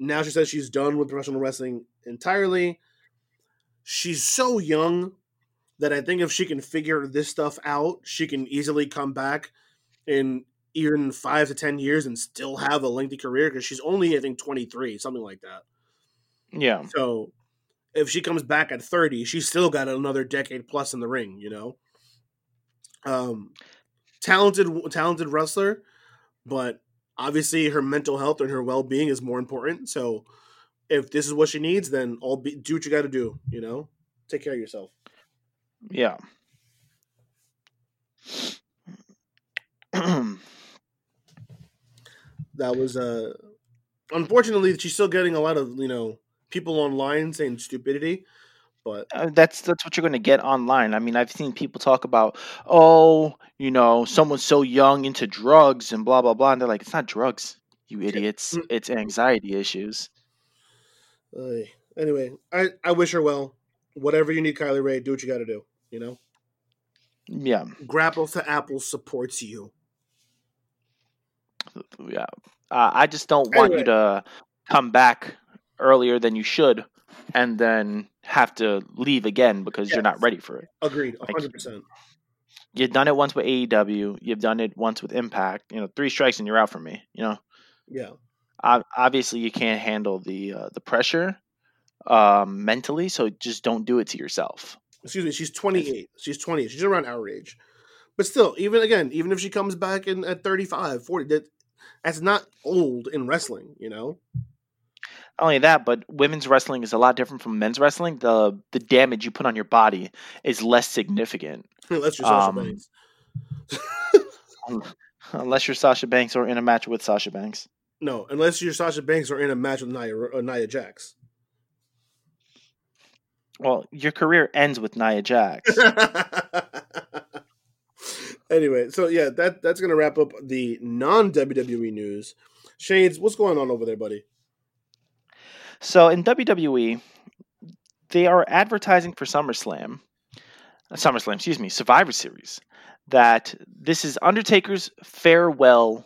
Now she says she's done with professional wrestling entirely. She's so young that I think if she can figure this stuff out, she can easily come back in even five to ten years and still have a lengthy career because she's only I think twenty three, something like that. Yeah. So if she comes back at thirty, she's still got another decade plus in the ring. You know, um, talented, talented wrestler, but obviously her mental health and her well being is more important. So if this is what she needs, then all be do what you got to do. You know, take care of yourself. Yeah. that was uh unfortunately she's still getting a lot of you know people online saying stupidity but Uh, that's that's what you're going to get online. I mean, I've seen people talk about, oh, you know, someone's so young into drugs and blah blah blah, and they're like, it's not drugs, you idiots. Mm. It's anxiety issues. uh, anyway i i wish her well whatever you need kylie rae do what you got to do you know Yeah, Grapple to apples supports you yeah. Uh, I just don't want Anyway. you to come back earlier than you should, and then have to leave again because you're not ready for it. agreed Like- 100% You've done it once with AEW. You've done it once with Impact. You know, three strikes and you're out for me. You know. yeah ob- obviously you can't handle the uh, the pressure um, mentally, so just don't do it to yourself. excuse me she's 28 she's 20 she's around our age but still even again even if she comes back in at 35 40 that that's not old in wrestling you know Not only that, but women's wrestling is a lot different from men's wrestling. The the damage you put on your body is less significant unless you're Sasha Um, Banks. unless you're Sasha Banks or in a match with Sasha Banks. No, unless you're Sasha Banks or in a match with Nia, uh, Nia Jax. Well, your career ends with Nia Jax. anyway, so yeah, that that's gonna wrap up the non WWE news. Shades, what's going on over there, buddy? So in WWE, they are advertising for SummerSlam, SummerSlam, excuse me, Survivor Series, that this is Undertaker's farewell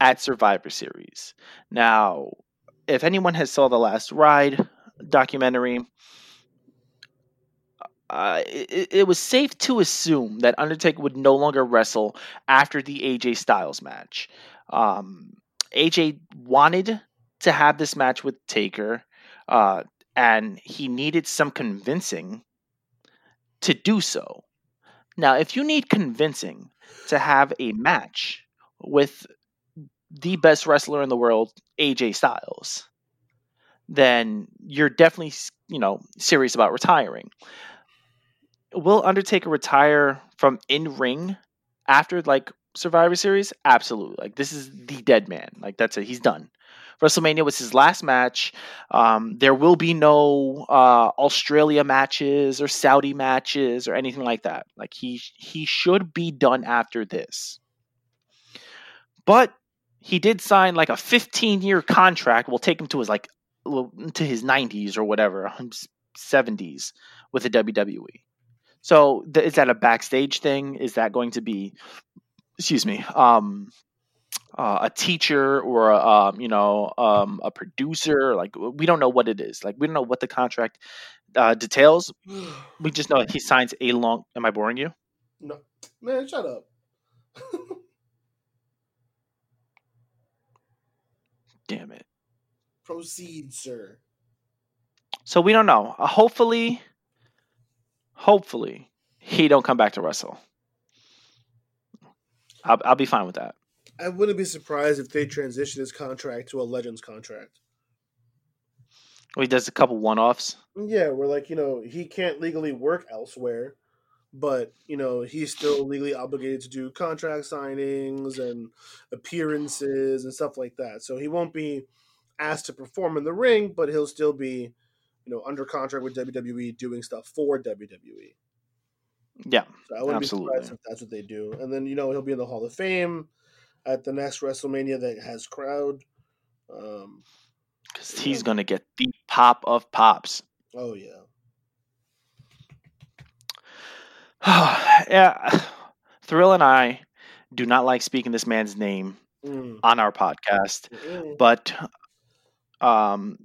at Survivor Series. Now, if anyone has saw the Last Ride documentary, uh, it, it was safe to assume that Undertaker would no longer wrestle after the AJ Styles match. Um, AJ wanted to have this match with Taker, uh, and he needed some convincing to do so. Now, if you need convincing to have a match with the best wrestler in the world, AJ Styles, then you're definitely, you know, serious about retiring. Will Undertaker retire from in ring after like Survivor Series, absolutely. Like this is the dead man. Like that's it. He's done. WrestleMania was his last match. Um, there will be no uh, Australia matches or Saudi matches or anything like that. Like he he should be done after this. But he did sign like a 15 year contract. Will take him to his like to his 90s or whatever, 70s with the WWE. So th- is that a backstage thing? Is that going to be, excuse me, um, uh, a teacher or a, um, you know um, a producer? Like we don't know what it is. Like we don't know what the contract uh, details. We just know he signs a long. Am I boring you? No, man, shut up. Damn it. Proceed, sir. So we don't know. Uh, hopefully, hopefully he don't come back to wrestle. I'll, I'll be fine with that. I wouldn't be surprised if they transition his contract to a Legends contract. Well, he does a couple one offs. Yeah, where like you know he can't legally work elsewhere, but you know he's still legally obligated to do contract signings and appearances and stuff like that. So he won't be asked to perform in the ring, but he'll still be, you know, under contract with WWE doing stuff for WWE. Yeah, so I wouldn't absolutely. be surprised if that's what they do. And then you know he'll be in the Hall of Fame at the next WrestleMania that has crowd. Um, because he's gonna get the pop of pops. Oh yeah. yeah, Thrill and I do not like speaking this man's name Mm. on our podcast, Mm-mm. but um,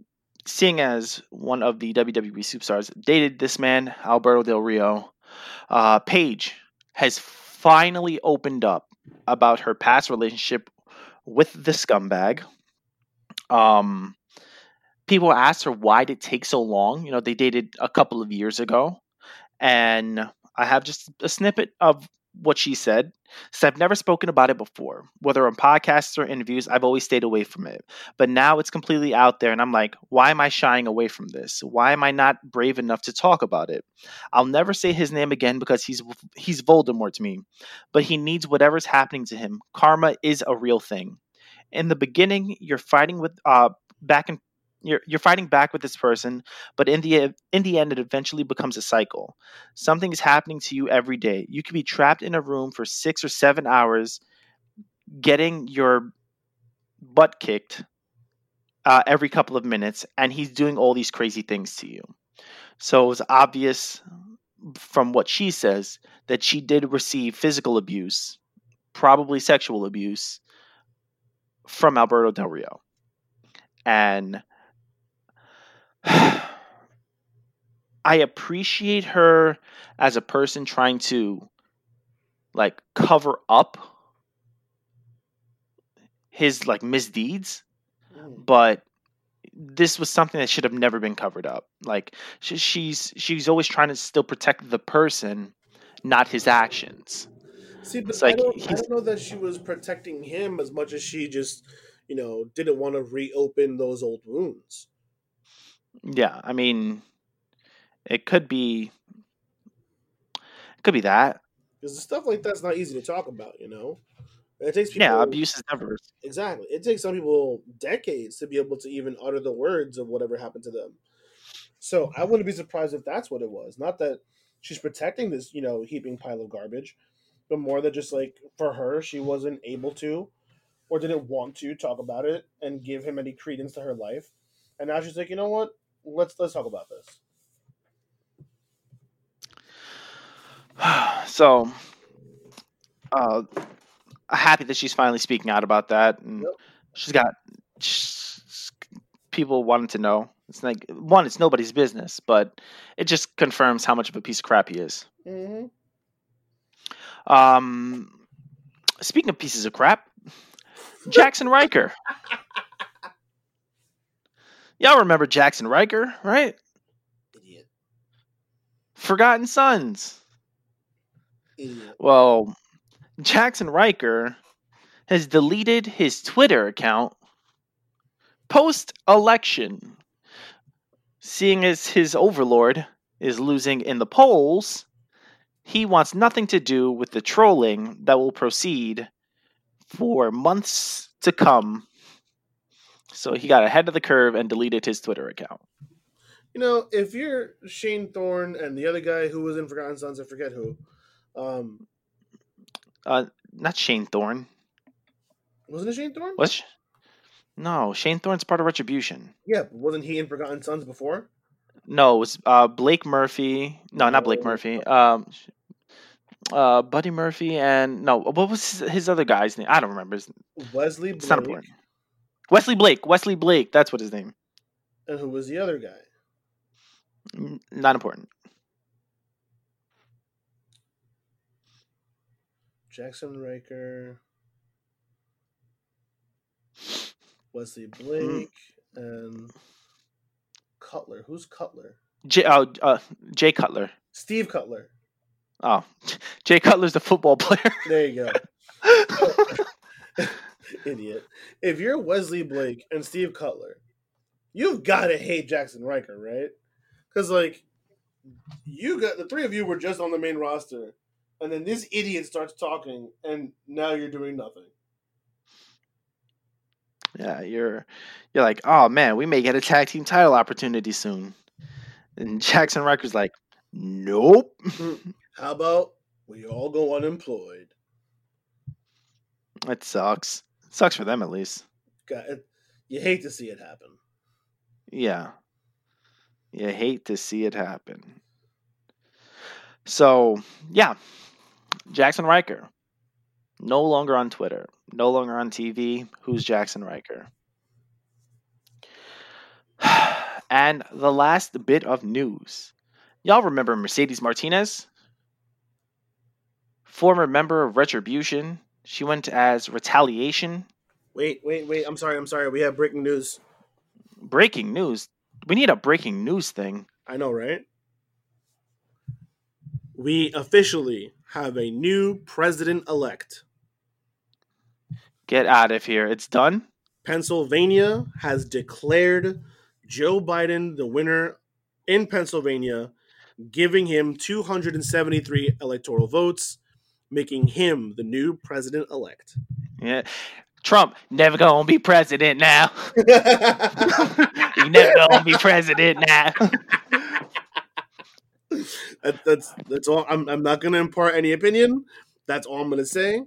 seeing as one of the WWE superstars dated this man, Alberto Del Rio, uh, Paige has finally opened up about her past relationship with the scumbag. Um, people asked her why did it take so long. You know, they dated a couple of years ago, and I have just a snippet of what she said. So I've never spoken about it before, whether on podcasts or interviews. I've always stayed away from it, but now it's completely out there, and I'm like, why am I shying away from this? Why am I not brave enough to talk about it? I'll never say his name again because he's he's Voldemort to me, but he needs whatever's happening to him. Karma is a real thing. In the beginning, you're fighting with uh back and you're you're fighting back with this person, but in the in the end, it eventually becomes a cycle. Something is happening to you every day. You could be trapped in a room for six or seven hours, getting your butt kicked uh, every couple of minutes, and he's doing all these crazy things to you. So it was obvious from what she says that she did receive physical abuse, probably sexual abuse, from Alberto Del Rio. And I appreciate her as a person trying to like cover up his like misdeeds, Mm. but this was something that should have never been covered up. Like she, she's she's always trying to still protect the person, not his actions. See, but It's I like don't, I don't know that she was protecting him as much as she just, you know, didn't want to reopen those old wounds. Yeah, I mean, it could be, it could be that. Because stuff like that's not easy to talk about, you know. It takes people Yeah, abuse is never. exactly. It takes some people decades to be able to even utter the words of whatever happened to them. So I wouldn't be surprised if that's what it was. Not that she's protecting this, you know, heaping pile of garbage, but more that just like for her, she wasn't able to or didn't want to talk about it and give him any credence to her life. And now she's like, you know what? Let's let's talk about this. so, uh, happy that she's finally speaking out about that, and Yep. she's got sh- people wanting to know. It's like one, it's nobody's business, but it just confirms how much of a piece of crap he is. Mm-hmm. Um, speaking of pieces of crap, Jaxson Ryker. Y'all remember Jaxson Ryker, right? Idiot. Forgotten Sons. Idiot. Well, Jaxson Ryker has deleted his Twitter account post election. Seeing as his overlord is losing in the polls, he wants nothing to do with the trolling that will proceed for months to come. So he got ahead of the curve and deleted his Twitter account. You know, if you're Shane Thorne and the other guy who was in Forgotten Sons, I forget who. Um, Uh, not Shane Thorne. wasn't it Shane Thorne? Was no Shane Thorne's part of Retribution. Yeah, but wasn't he in Forgotten Sons before? No, it was uh, Blake Murphy. No, not Blake Murphy. Um, uh, Buddy Murphy and no, what was his, his other guy's name? I don't remember. It's, Wesley it's not important. Wesley Blake. Wesley Blake. That's what his name. And who was the other guy? Not important. Jaxson Ryker, Wesley Blake, and Cutler. Who's Cutler? J- uh, uh, Jay Cutler. Steve Cutler. Oh, Jay Cutler's the football player. There you go. Idiot. If you're Wesley Blake and Steve Cutler, you've got to hate Jaxson Ryker, right? Because, like, you got the three of you were just on the main roster, and then this idiot starts talking, and now you're doing nothing. yeah, you're you're like, oh man, we may get a tag team title opportunity soon. And Jaxson Ryker's like, nope. Hmm. How about we all go unemployed? It sucks. Sucks for them at least. Got it. You hate to see it happen. Yeah. You hate to see it happen. So, yeah. Jaxson Ryker. No longer on Twitter. No longer on TV. Who's Jaxson Ryker? and the last bit of news. Y'all remember Mercedes Martinez? Former member of Retribution. She went as Retaliation. Wait, wait, wait. I'm sorry. I'm sorry. We have breaking news. Breaking news. We need a breaking news thing. I know, right? We officially have a new president elect. Get out of here. It's done. Pennsylvania has declared Joe Biden the winner in Pennsylvania, giving him 273 electoral votes, making him the new president elect. Yeah. Trump never gonna be president now. that, he never gonna be president now. that's that's all. I'm, I'm not to impart any opinion. That's all I'm to say.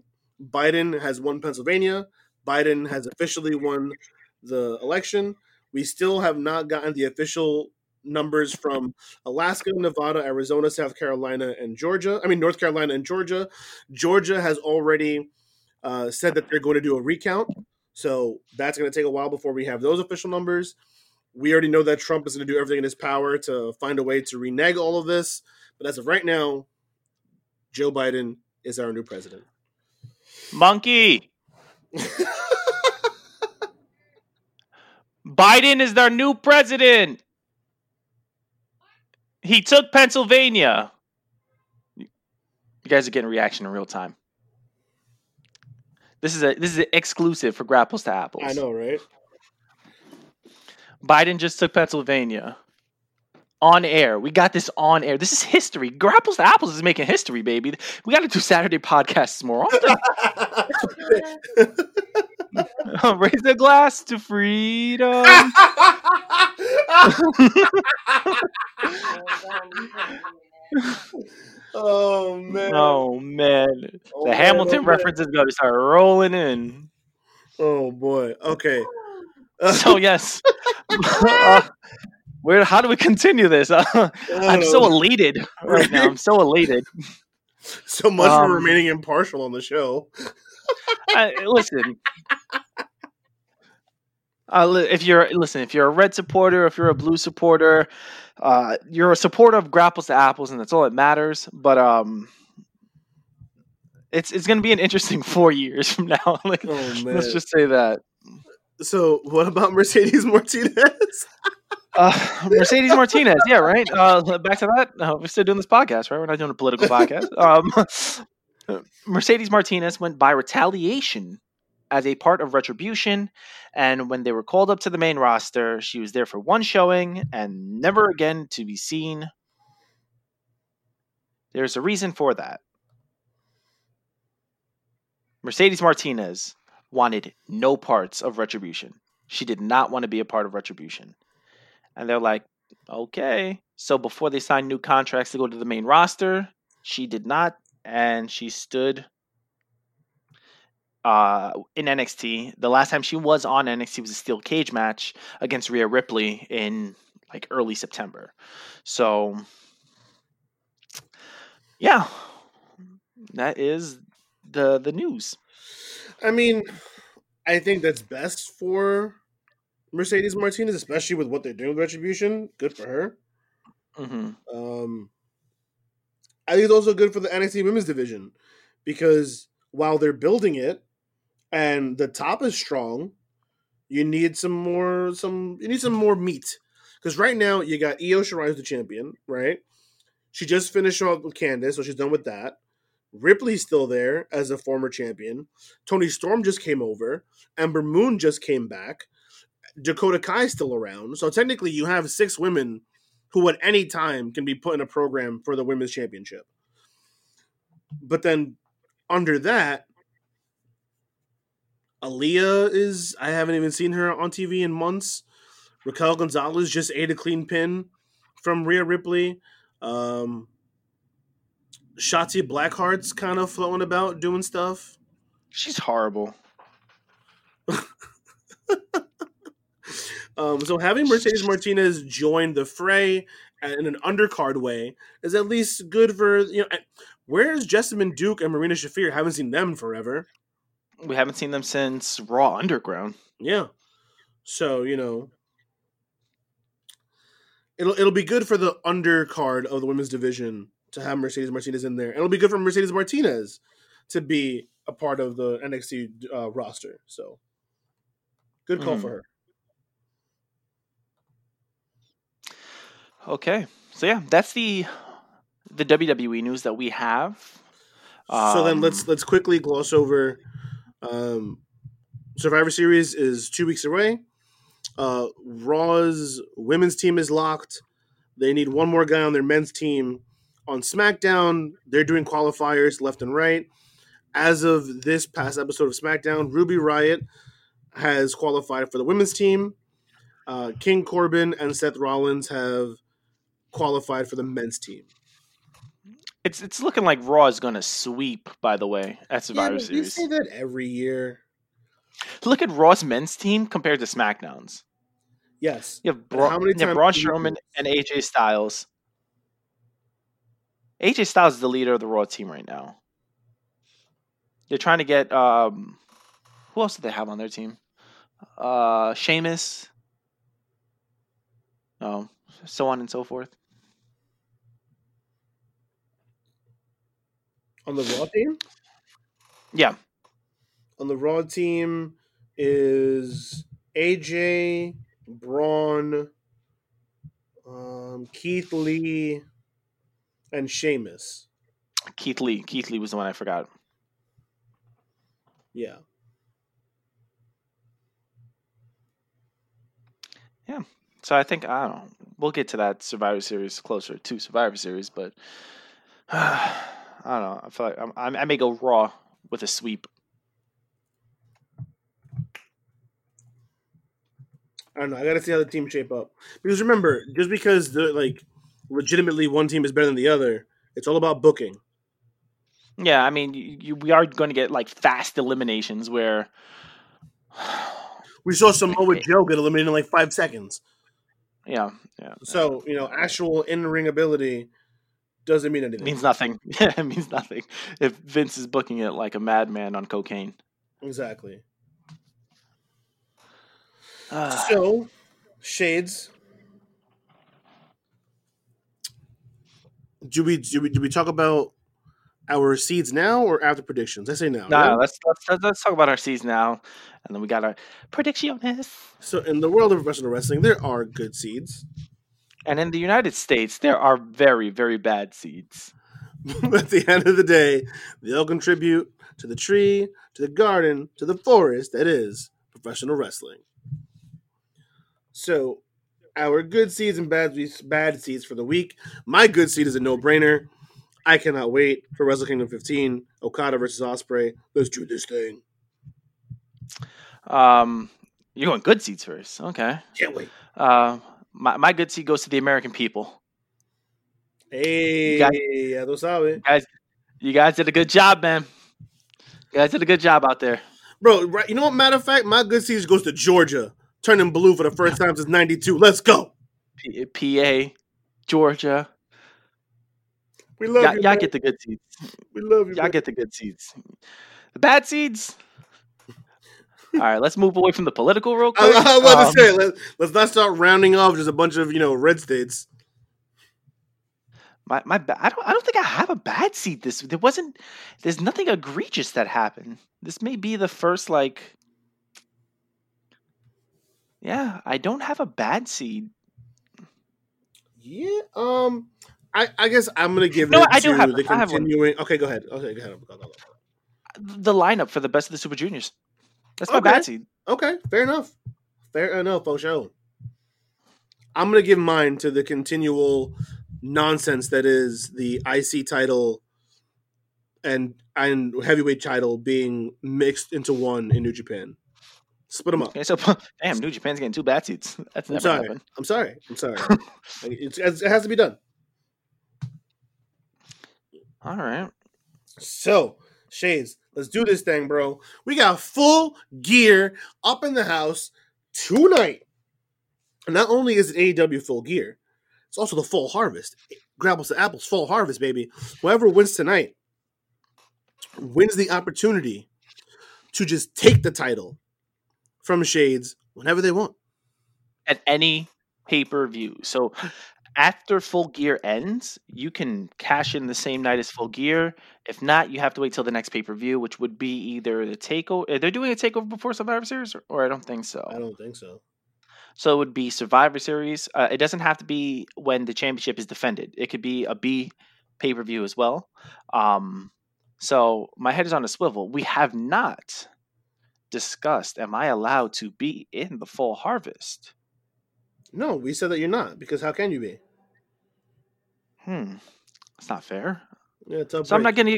Biden has won Pennsylvania. Biden has officially won the election. We still have not gotten the official numbers from Alaska, Nevada, Arizona, South Carolina, and Georgia. I mean, North Carolina and Georgia. Georgia has already uh, said that they're going to do a recount. So that's going to take a while before we have those official numbers. We already know that Trump is going to do everything in his power to find a way to renege all of this. But as of right now, Joe Biden is our new president. Monkey. Biden is our new president. He took Pennsylvania. You guys are getting reaction in real time. This is a this is an exclusive for Grapples to Apples. I know, right? Biden just took Pennsylvania. On air. We got this on air. This is history. Grapples to Apples is making history, baby. We got to do Saturday podcasts more often. Raise a glass to freedom. oh man! oh man, Oh, the man, Hamilton oh, man. references going to start rolling in. Oh boy. Okay. So yes, uh, where? How do we continue this? Uh, I'm so Oh, elated right now. I'm so elated. so much um, for remaining impartial on the show. I, listen. Uh, if you're listen, if you're a red supporter, if you're a blue supporter, uh, you're a supporter of grapples to apples, and that's all that matters. But um, it's it's going to be an interesting four years from now. like, Oh let's just say that. So what about Mercedes Martinez? Uh, Mercedes Martinez, yeah, right. Uh, back to that. Uh, we're still doing this podcast, right? We're not doing a political podcast. Um, Mercedes Martinez went by retaliation as a part of Retribution, and when they were called up to the main roster, she was there for one showing and never again to be seen. There's a reason for that. Mercedes Martinez wanted no parts of Retribution. She did not want to be a part of Retribution. And they're like, okay. So before they signed new contracts to go to the main roster, she did not. And she stood uh, in NXT. The last time she was on NXT was a steel cage match against Rhea Ripley in like early September. So, yeah, that is the the news. I mean, I think that's best for Mercedes Martinez, especially with what they're doing with Retribution. Good for her. Mm-hmm. Um, I think it's also good for the NXT Women's Division because while they're building it and the top is strong, you need some more some you need some more meat because right now you got Io Shirai the champion, right? She just finished off with Candice, so she's done with that. Ripley's still there as a former champion. Toni Storm just came over. Ember Moon just came back. Dakota Kai's still around. So technically, you have six women who at any time can be put in a program for the women's championship. But then under that, Aaliyah is, I haven't even seen her on TV in months. Raquel Gonzalez just ate a clean pin from Rhea Ripley. Um, Shotzi Blackheart's kind of floating about doing stuff. She's horrible. um, so having Mercedes Martinez join the fray in an undercard way is at least good for you know. Where's Jessamyn Duke and Marina Shafir? Haven't seen them forever. We haven't seen them since Raw Underground. Yeah. So you know, it'll it'll be good for the undercard of the women's division to have Mercedes Martinez in there. And it'll be good for Mercedes Martinez to be a part of the NXT uh, roster. So good call mm. for her. Okay. So yeah, that's the the WWE news that we have. Um, so then let's um, let's quickly gloss over um Survivor Series is 2 weeks away. Uh Raw's women's team is locked. They need one more guy on their men's team on SmackDown, they're doing qualifiers left and right. As of this past episode of SmackDown, Ruby Riott has qualified for the women's team. Uh, King Corbin and Seth Rollins have qualified for the men's team. It's it's looking like Raw is going to sweep. By the way, at Survivor yeah, Series, you say that every year. Look at Raw's men's team compared to SmackDown's. Yes, you have, Bra- you have Braun Strowman and AJ Styles AJ Styles is the leader of the Raw team right now. They're trying to get um, who else do they have on their team? Uh, Sheamus. Oh, so on and so forth. On the Raw team? Yeah. On the Raw team is AJ, Braun, um, Keith Lee, and Sheamus. Keith Lee. Keith Lee was the one I forgot. Yeah. Yeah. So I think I don't know. We'll get to that Survivor Series closer to Survivor Series, but uh, I don't know. I feel like I'm, i may go Raw with a sweep. I don't know. I got to see how the team shape up because remember, just because the like legitimately one team is better than the other. It's all about booking. Yeah, I mean, you, you, we are going to get like fast eliminations where we saw Samoa Joe get eliminated in like five seconds. Yeah, yeah. So you know, actual in ring ability doesn't mean anything. It means nothing. Yeah, it means nothing if Vince is booking it like a madman on cocaine. Exactly. Uh, so, shades do we do we do we talk about our seeds now or after predictions? I say now. No, right? let's, let's let's talk about our seeds now, and then we got our predictions. So, in the world of professional wrestling, there are good seeds, and in the United States, there are very very bad seeds. At the end of the day, they all contribute to the tree, to the garden, to the forest that is professional wrestling. So, our good seeds and bad bad seeds for the week. My good seed is a no brainer. I cannot wait for Wrestle Kingdom 15, Okada versus Ospreay. Let's do this thing. Um, you're going good seats first. Okay. Can't wait. Uh, my my good seat goes to the American people. Hey, got- ya lo sabe. You guys did a good job, man. You guys did a good job out there. Bro, right, you know what? Matter of fact, my good season goes to Georgia, turning blue for the first time since 92. Let's go. P- PA, Georgia. We love Y'all, you. y'all man. get the good seeds. we love you. Y'all man. get the good seeds. The bad seeds. All right, let's move away from the political real quick. I was about Um, to say, let, let's not start rounding off just a bunch of, you know, red states. my my ba- I don't I don't think I have a bad seat. This there wasn't. There's nothing egregious that happened. This may be the first like. Yeah, I don't have a bad seed. Yeah. Um. I, I guess I'm gonna give No, it I do to have- the I have one. Okay, go ahead. Okay, go ahead. Go, go, go. The lineup for the best of the Super Juniors. That's my Okay. Okay, fair enough. Fair enough, for sure. I'm gonna give mine to the continual nonsense that is the IC title and and heavyweight title being mixed into one in New Japan. Split them up. Okay, so damn, New Japan's getting two bad seats. That's I'm never sorry. happened. I'm sorry. I'm sorry. it's, it has to be done. All right. So, Shades, let's do this thing, bro. We got full gear up in the house tonight. And not only is it AEW full gear, it's also the full harvest. Grapples to apples, full harvest, baby. Whoever wins tonight wins the opportunity to just take the title from Shades whenever they want. At any pay per view. So after Full Gear ends, you can cash in the same night as Full Gear. If not, you have to wait till the next pay per view, which would be either the takeover. They're doing a takeover before Survivor Series, or, or I don't think so. I don't think so. So it would be Survivor Series. Uh, it doesn't have to be when the championship is defended. It could be a B pay per view as well. Um, so my head is on a swivel. We have not discussed. Am I allowed to be in the full harvest? No, we said that you're not, because how can you be? Hmm, that's not fair. Yeah, it's So I'm not gonna.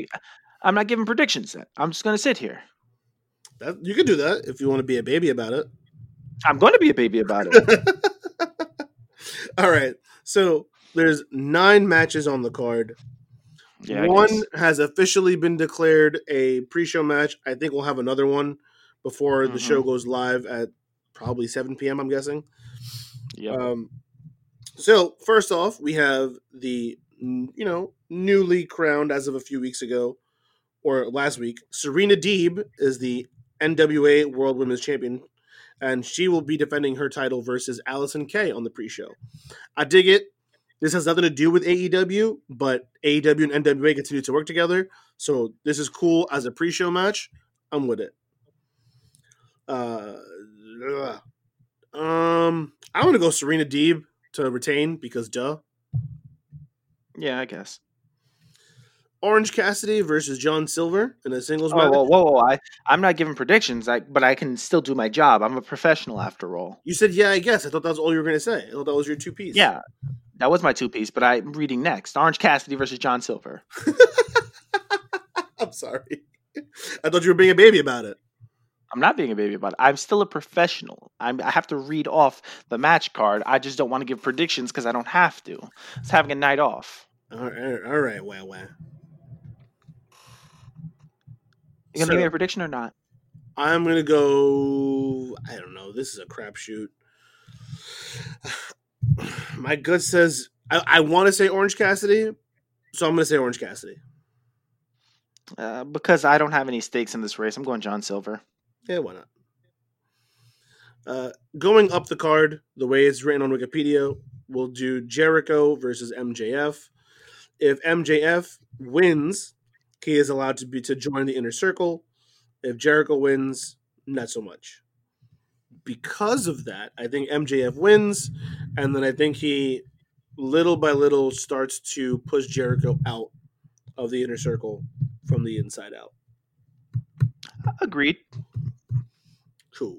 I'm not giving predictions. Then I'm just gonna sit here. That, you can do that if you want to be a baby about it. I'm going to be a baby about it. All right. So there's nine matches on the card. Yeah, one has officially been declared a pre-show match. I think we'll have another one before the Mhm. show goes live at probably 7 p.m. I'm guessing. Yep. Um, so first off, we have the you know newly crowned as of a few weeks ago or last week. Serena Deeb is the NWA World Women's Champion, and she will be defending her title versus Allysin Kay on the pre-show. I dig it. This has nothing to do with AEW, but AEW and NWA continue to work together, so this is cool as a pre-show match. I'm with it. Uh, um, I'm gonna go Serena Deeb to retain because duh. yeah, I guess. Orange Cassidy versus John Silver in a singles Oh, match. whoa, whoa, whoa! I I'm not giving predictions. I but I can still do my job. I'm a professional after all. You said yeah, I guess. I thought that was all you were gonna say. I thought that was your two piece. Yeah, that was my two piece. But I'm reading next: Orange Cassidy versus John Silver. I'm sorry. I thought you were being a baby about it. I'm not being a baby about it. I'm still a professional. I'm, I have to read off the match card. I just don't want to give predictions because I don't have to. It's having a night off. All right, all right, wow, wow. You gonna So- give me a prediction or not? I'm gonna go. I don't know. This is a crapshoot. My gut says I, I want to say Orange Cassidy, so I'm gonna say Orange Cassidy. Uh, because I don't have any stakes in this race, I'm going John Silver. Yeah, why not? Uh, going up the card, the way it's written on Wikipedia, we'll do Jericho versus MJF. If MJF wins, he is allowed to be to join the inner circle. If Jericho wins, not so much. Because of that, I think MJF wins, and then I think he, little by little, starts to push Jericho out of the inner circle from the inside out. Agreed. Cool.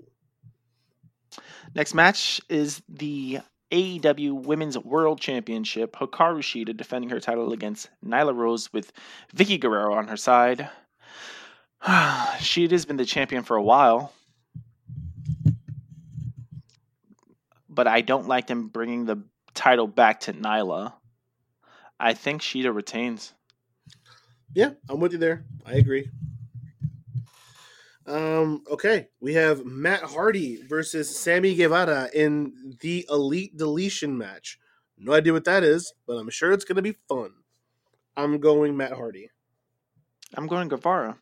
Next match is the AEW Women's World Championship, Hikaru Shida defending her title against Nyla Rose with Vickie Guerrero on her side. Shida's been the champion for a while. But I don't like them bringing the title back to Nyla. I think Shida retains. Yeah, I'm with you there. I agree. Um, okay, we have Matt Hardy versus Sammy Guevara in the Elite Deletion match. No idea what that is, but I'm sure it's going to be fun. I'm going Matt Hardy. I'm going Guevara.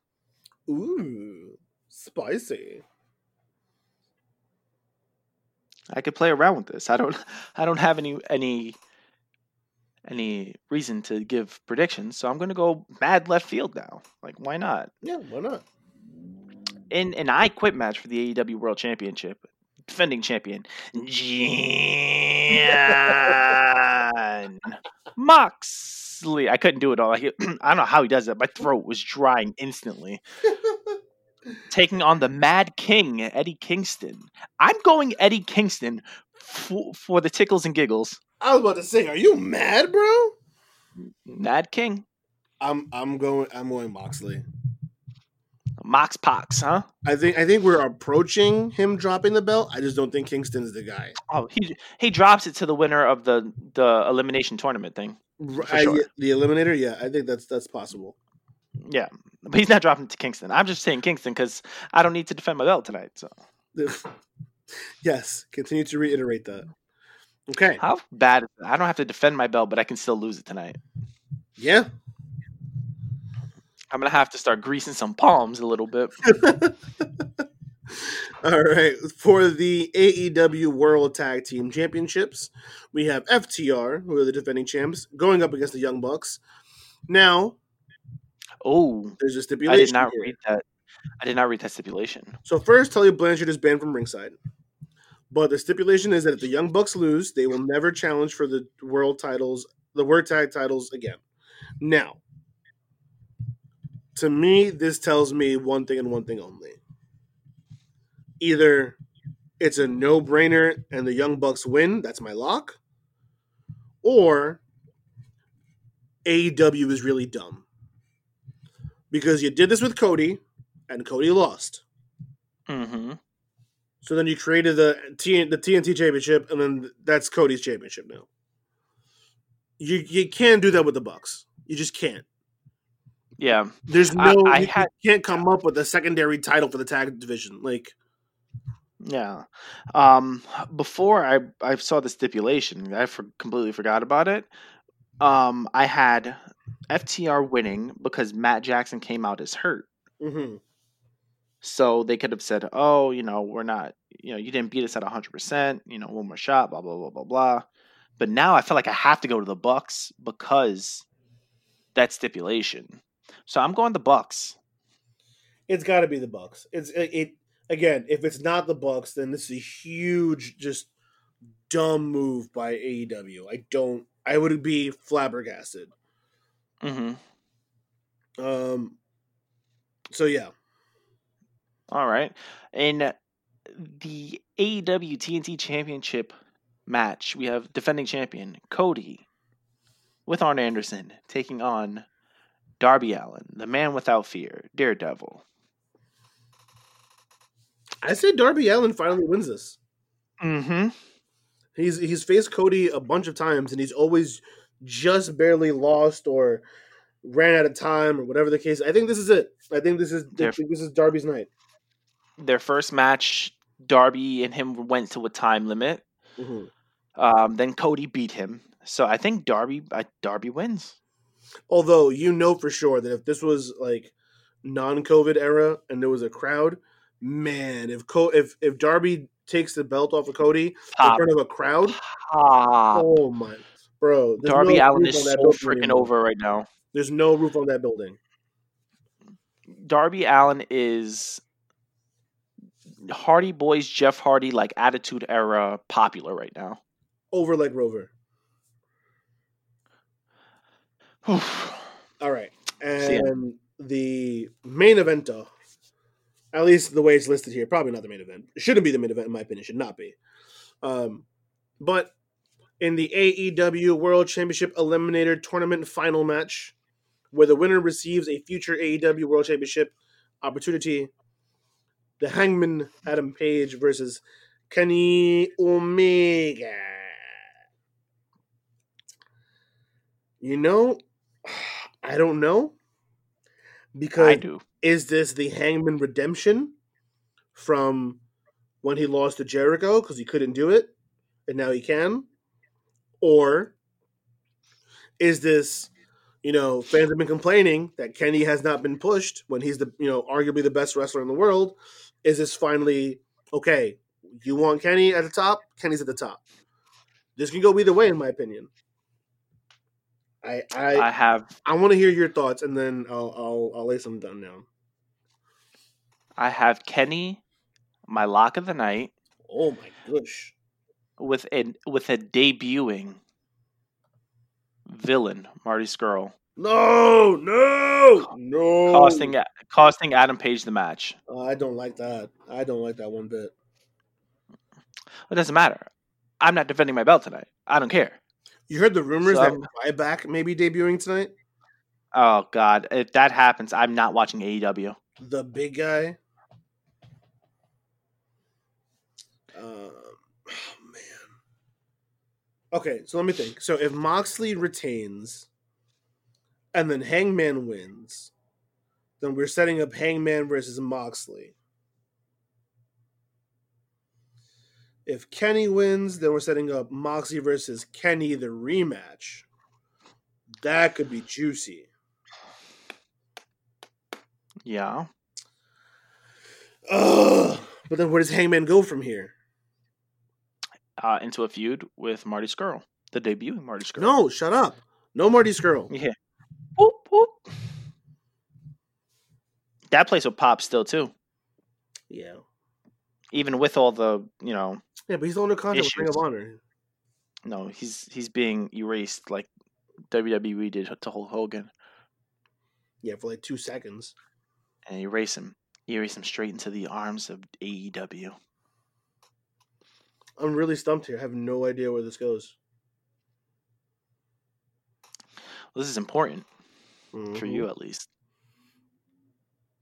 Ooh, spicy. I could play around with this. I don't I don't have any any any reason to give predictions, so I'm going to go mad left field now. Like why not? Yeah, why not? In an I Quit match for the AEW World Championship, defending champion Jon Moxley. I couldn't do it all. I, I don't know how he does it. My throat was drying instantly. Taking on the Mad King, Eddie Kingston. I'm going Eddie Kingston for, for the tickles and giggles. I was about to say, are you mad, bro? Mad King. I'm I'm going I'm going Moxley. Mox Pox, huh? I think I think we're approaching him dropping the belt. I just don't think Kingston's the guy. Oh, he he drops it to the winner of the the elimination tournament thing. I, sure. The eliminator, yeah, I think that's that's possible. Yeah, but he's not dropping it to Kingston. I'm just saying Kingston because I don't need to defend my belt tonight. So yes, continue to reiterate that. Okay, how bad? Is that? I don't have to defend my belt, but I can still lose it tonight. Yeah, I'm gonna have to start greasing some palms a little bit. All right, for the AEW World Tag Team Championships, we have FTR, who are the defending champs, going up against the Young Bucks. Now, oh, there's a stipulation. I did not here. read that. I did not read that stipulation. So first, Tully Blanchard is banned from ringside. But the stipulation is that if the Young Bucks lose, they will never challenge for the world titles, the World Tag titles again. Now, to me, this tells me one thing and one thing only. Either it's a no brainer and the Young Bucks win, that's my lock, or AEW is really dumb. Because you did this with Cody, and Cody lost. Mm-hmm. So then you created the T- the TNT championship, and then that's Cody's championship now. You you can't do that with the Bucks. You just can't. Yeah, There's no I you had- can't come up with a secondary title for the tag division. Like yeah. Um, before I I saw the stipulation, I for, completely forgot about it. Um, I had FTR winning because Matt Jackson came out as hurt. Mm-hmm. So they could have said, "Oh, you know, we're not, you know, you didn't beat us at 100%, you know, one more shot, blah blah blah blah blah." But now I feel like I have to go to the Bucks because that stipulation. So I'm going the Bucks. it's got to be the Bucks. It's it, it again. If it's not the Bucks, then this is a huge, just dumb move by AEW. I don't. I would be flabbergasted. hmm Um. So yeah, All right. In the AEW TNT Championship match, we have defending champion Cody with Arn Anderson taking on Darby Allin, the man without fear, Daredevil. I say Darby Allin finally wins this. Mm-hmm. He's he's faced Cody a bunch of times, and he's always just barely lost or ran out of time or whatever the case. I think this is it. I think this is I think this is Darby's night. Their first match, Darby and him went to a time limit. Mhm. Um, then Cody beat him. So I think Darby Darby wins. Although you know for sure that if this was like non-COVID era and there was a crowd, man, if Co- if if Darby takes the belt off of Cody in front of a crowd, Pop. oh my, bro, Darby no Allin is so freaking anymore. over right now. There's no roof on that building. Darby Allin is Hardy Boys Jeff Hardy like Attitude Era popular right now. Over like Rover. Oof. All right. And the main event, though, at least the way it's listed here, probably not the main event. It shouldn't be the main event, in my opinion. Should not be. Um, but in the AEW World Championship Eliminator Tournament final match, where the winner receives a future AEW World Championship opportunity. The Hangman Adam Page versus Kenny Omega. You know, I don't know because I do. is this the Hangman redemption from when he lost to Jericho because he couldn't do it and now he can? Or is this, you know, fans have been complaining that Kenny has not been pushed when he's the, you know, arguably the best wrestler in the world? Is this finally okay? You want Kenny at the top? Kenny's at the top. This can go either way, in my opinion. I I I have I want to hear your thoughts, and then I'll I'll, I'll lay some down now. I have Kenny, my lock of the night, Oh my gosh! with a with a debuting villain, Marty Scurll, No, no, no! costing costing Adam Page the match. Oh, I don't like that. I don't like that one bit. It doesn't matter. I'm not defending my belt tonight. I don't care. You heard the rumors Some- that Ryback may be debuting tonight. Oh God, if that happens, I'm not watching AEW. The big guy. Um, oh man. Okay, so let me think. So if Moxley retains, and then Hangman wins, then we're setting up Hangman versus Moxley. If Kenny wins, then we're setting up Moxley versus Kenny the rematch. That could be juicy. Yeah. Ugh. But then where does Hangman go from here? Uh, into a feud with Marty Scurll, the debuting Marty Scurll. No, shut up. No Marty Scurll. Yeah. That place will pop still too, Yeah. Even with all the you know. Yeah, but he's under contract with Ring of Honor. No, he's he's being erased like WWE did to Hulk Hogan, Yeah, for like two seconds. and erase him, erase him straight into the arms of AEW. I'm really stumped here. I have no idea where this goes. Well, this is important for Mhm. you at least,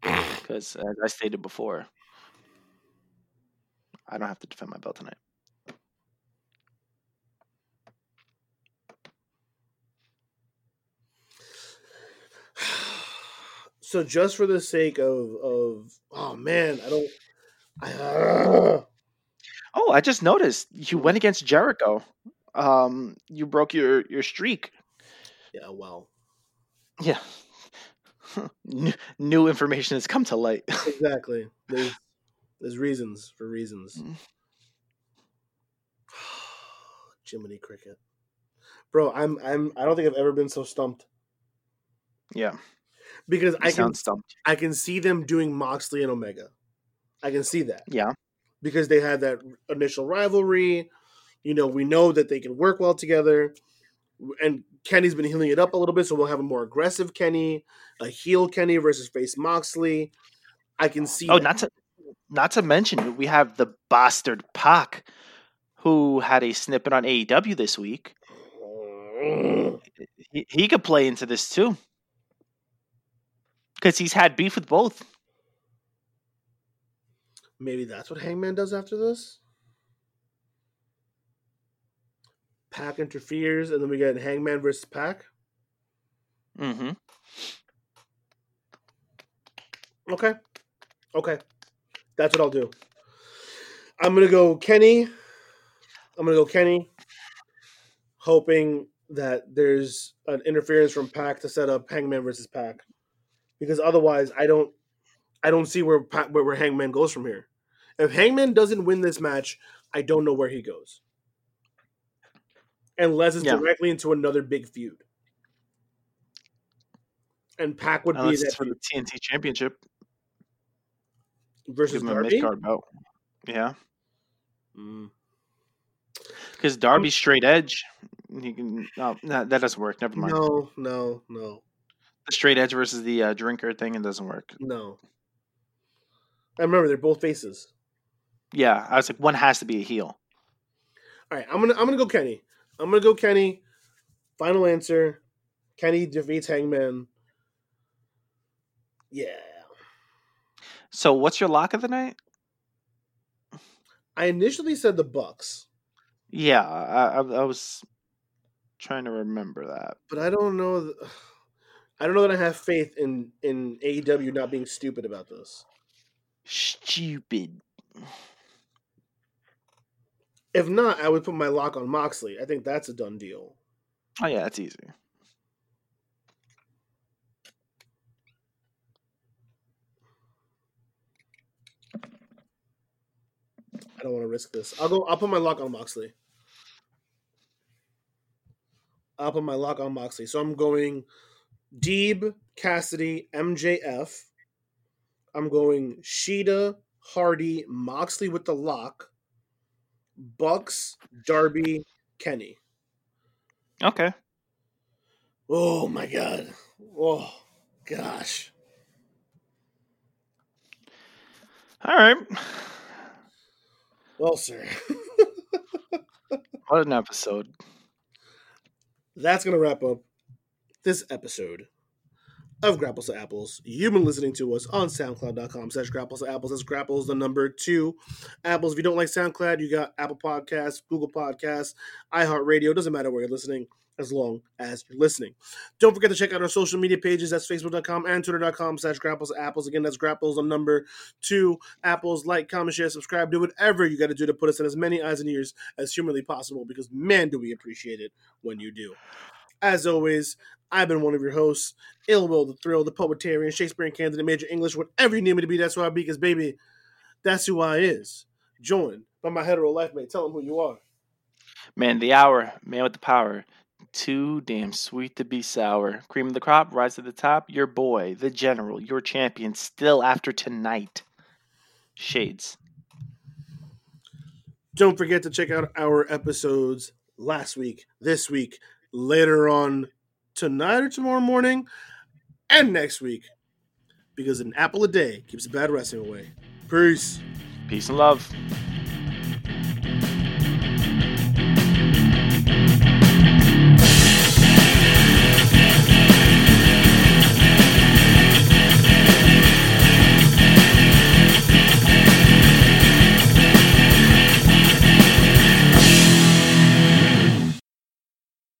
because as I stated before, I don't have to defend my belt tonight. So just for the sake of of oh man, I don't. I, Oh, I just noticed you went against Jericho. Um, you broke your your streak. yeah, well, Yeah. New- New information has come to light. exactly. There's there's reasons for reasons. Mm. Jiminy Cricket, bro. I'm I'm I don't think I've ever been so stumped yeah, because you I can stumped. I can see them doing Moxley and Omega. I can see that. Yeah, because they had that initial rivalry. You know, we know that they can work well together. And Kenny's been healing it up a little bit, so we'll have a more aggressive Kenny, a heel Kenny versus face Moxley. I can see. Oh, that. not to not to mention we have the bastard Pac, who had a snippet on AEW this week. He, he could play into this too, because he's had beef with both. Maybe that's what Hangman does after this. Pac interferes, and then we get Hangman versus Pac. hmm Okay. Okay. That's what I'll do. I'm gonna go Kenny. I'm gonna go Kenny, hoping that there's an interference from Pac to set up Hangman versus Pac, because otherwise, I don't, I don't see where Pac, where, where Hangman goes from here. If Hangman doesn't win this match, I don't know where he goes, unless it's Yeah. directly into another big feud. And Pac would Unless be that for the TNT Championship, versus give him a Darby. mid card belt. Yeah, Mm. because Darby's straight edge. You can no, no, that doesn't work. Never mind. No, no, no, The straight edge versus the uh, drinker thing, it doesn't work. no. I remember they're both faces. Yeah, I was like, one has to be a heel. All right, I'm gonna I'm gonna go Kenny. I'm gonna go Kenny. Final answer. Kenny defeats Hangman. Yeah. So, what's your lock of the night? I initially said the Bucks, Yeah, I, I, I was trying to remember that. but I don't know. th- I don't know that I have faith in in AEW not being stupid about this. Stupid. If not, I would put my lock on Moxley. I think that's a done deal. Oh yeah, that's easy. I don't want to risk this. I'll go. I'll put my lock on Moxley. I'll put my lock on Moxley. So I'm going Deeb, Cassidy, MJF. I'm going Shida, Hardy, Moxley with the lock. Bucks, Darby, Kenny. Okay. Oh my god. Oh gosh. All right. Well, sir. What an episode. that's going to wrap up this episode of Grapples to Apples. You've been listening to us on SoundCloud.com slash Grapples to Apples. That's Grapples, the number two. Apples, if you don't like SoundCloud, you got Apple Podcasts, Google Podcasts, iHeartRadio. Doesn't matter where you're listening as long as you're listening. Don't forget to check out our social media pages. That's Facebook.com and Twitter.com slash Grapples Apples. Again, that's Grapples, on number two. Apples, like, comment, share, subscribe. Do whatever you got to do to put us in as many eyes and ears as humanly possible because, man, do we appreciate it when you do. As always, I've been one of your hosts, Ill Will, the Thrill, the Poetarian, Shakespearean candidate, Major English, whatever you need me to be, that's who I be, because, baby, that's who I is. Joined by my hetero life mate. Tell them who you are. Man, the hour, man with the power. Too damn sweet to be sour. Cream of the crop, rise to the top. Your boy, the general, your champion, still after tonight. Shades. Don't forget to check out our episodes last week, this week, later on tonight or tomorrow morning, and next week, because an apple a day keeps a bad wrestling away. Peace. Peace and love.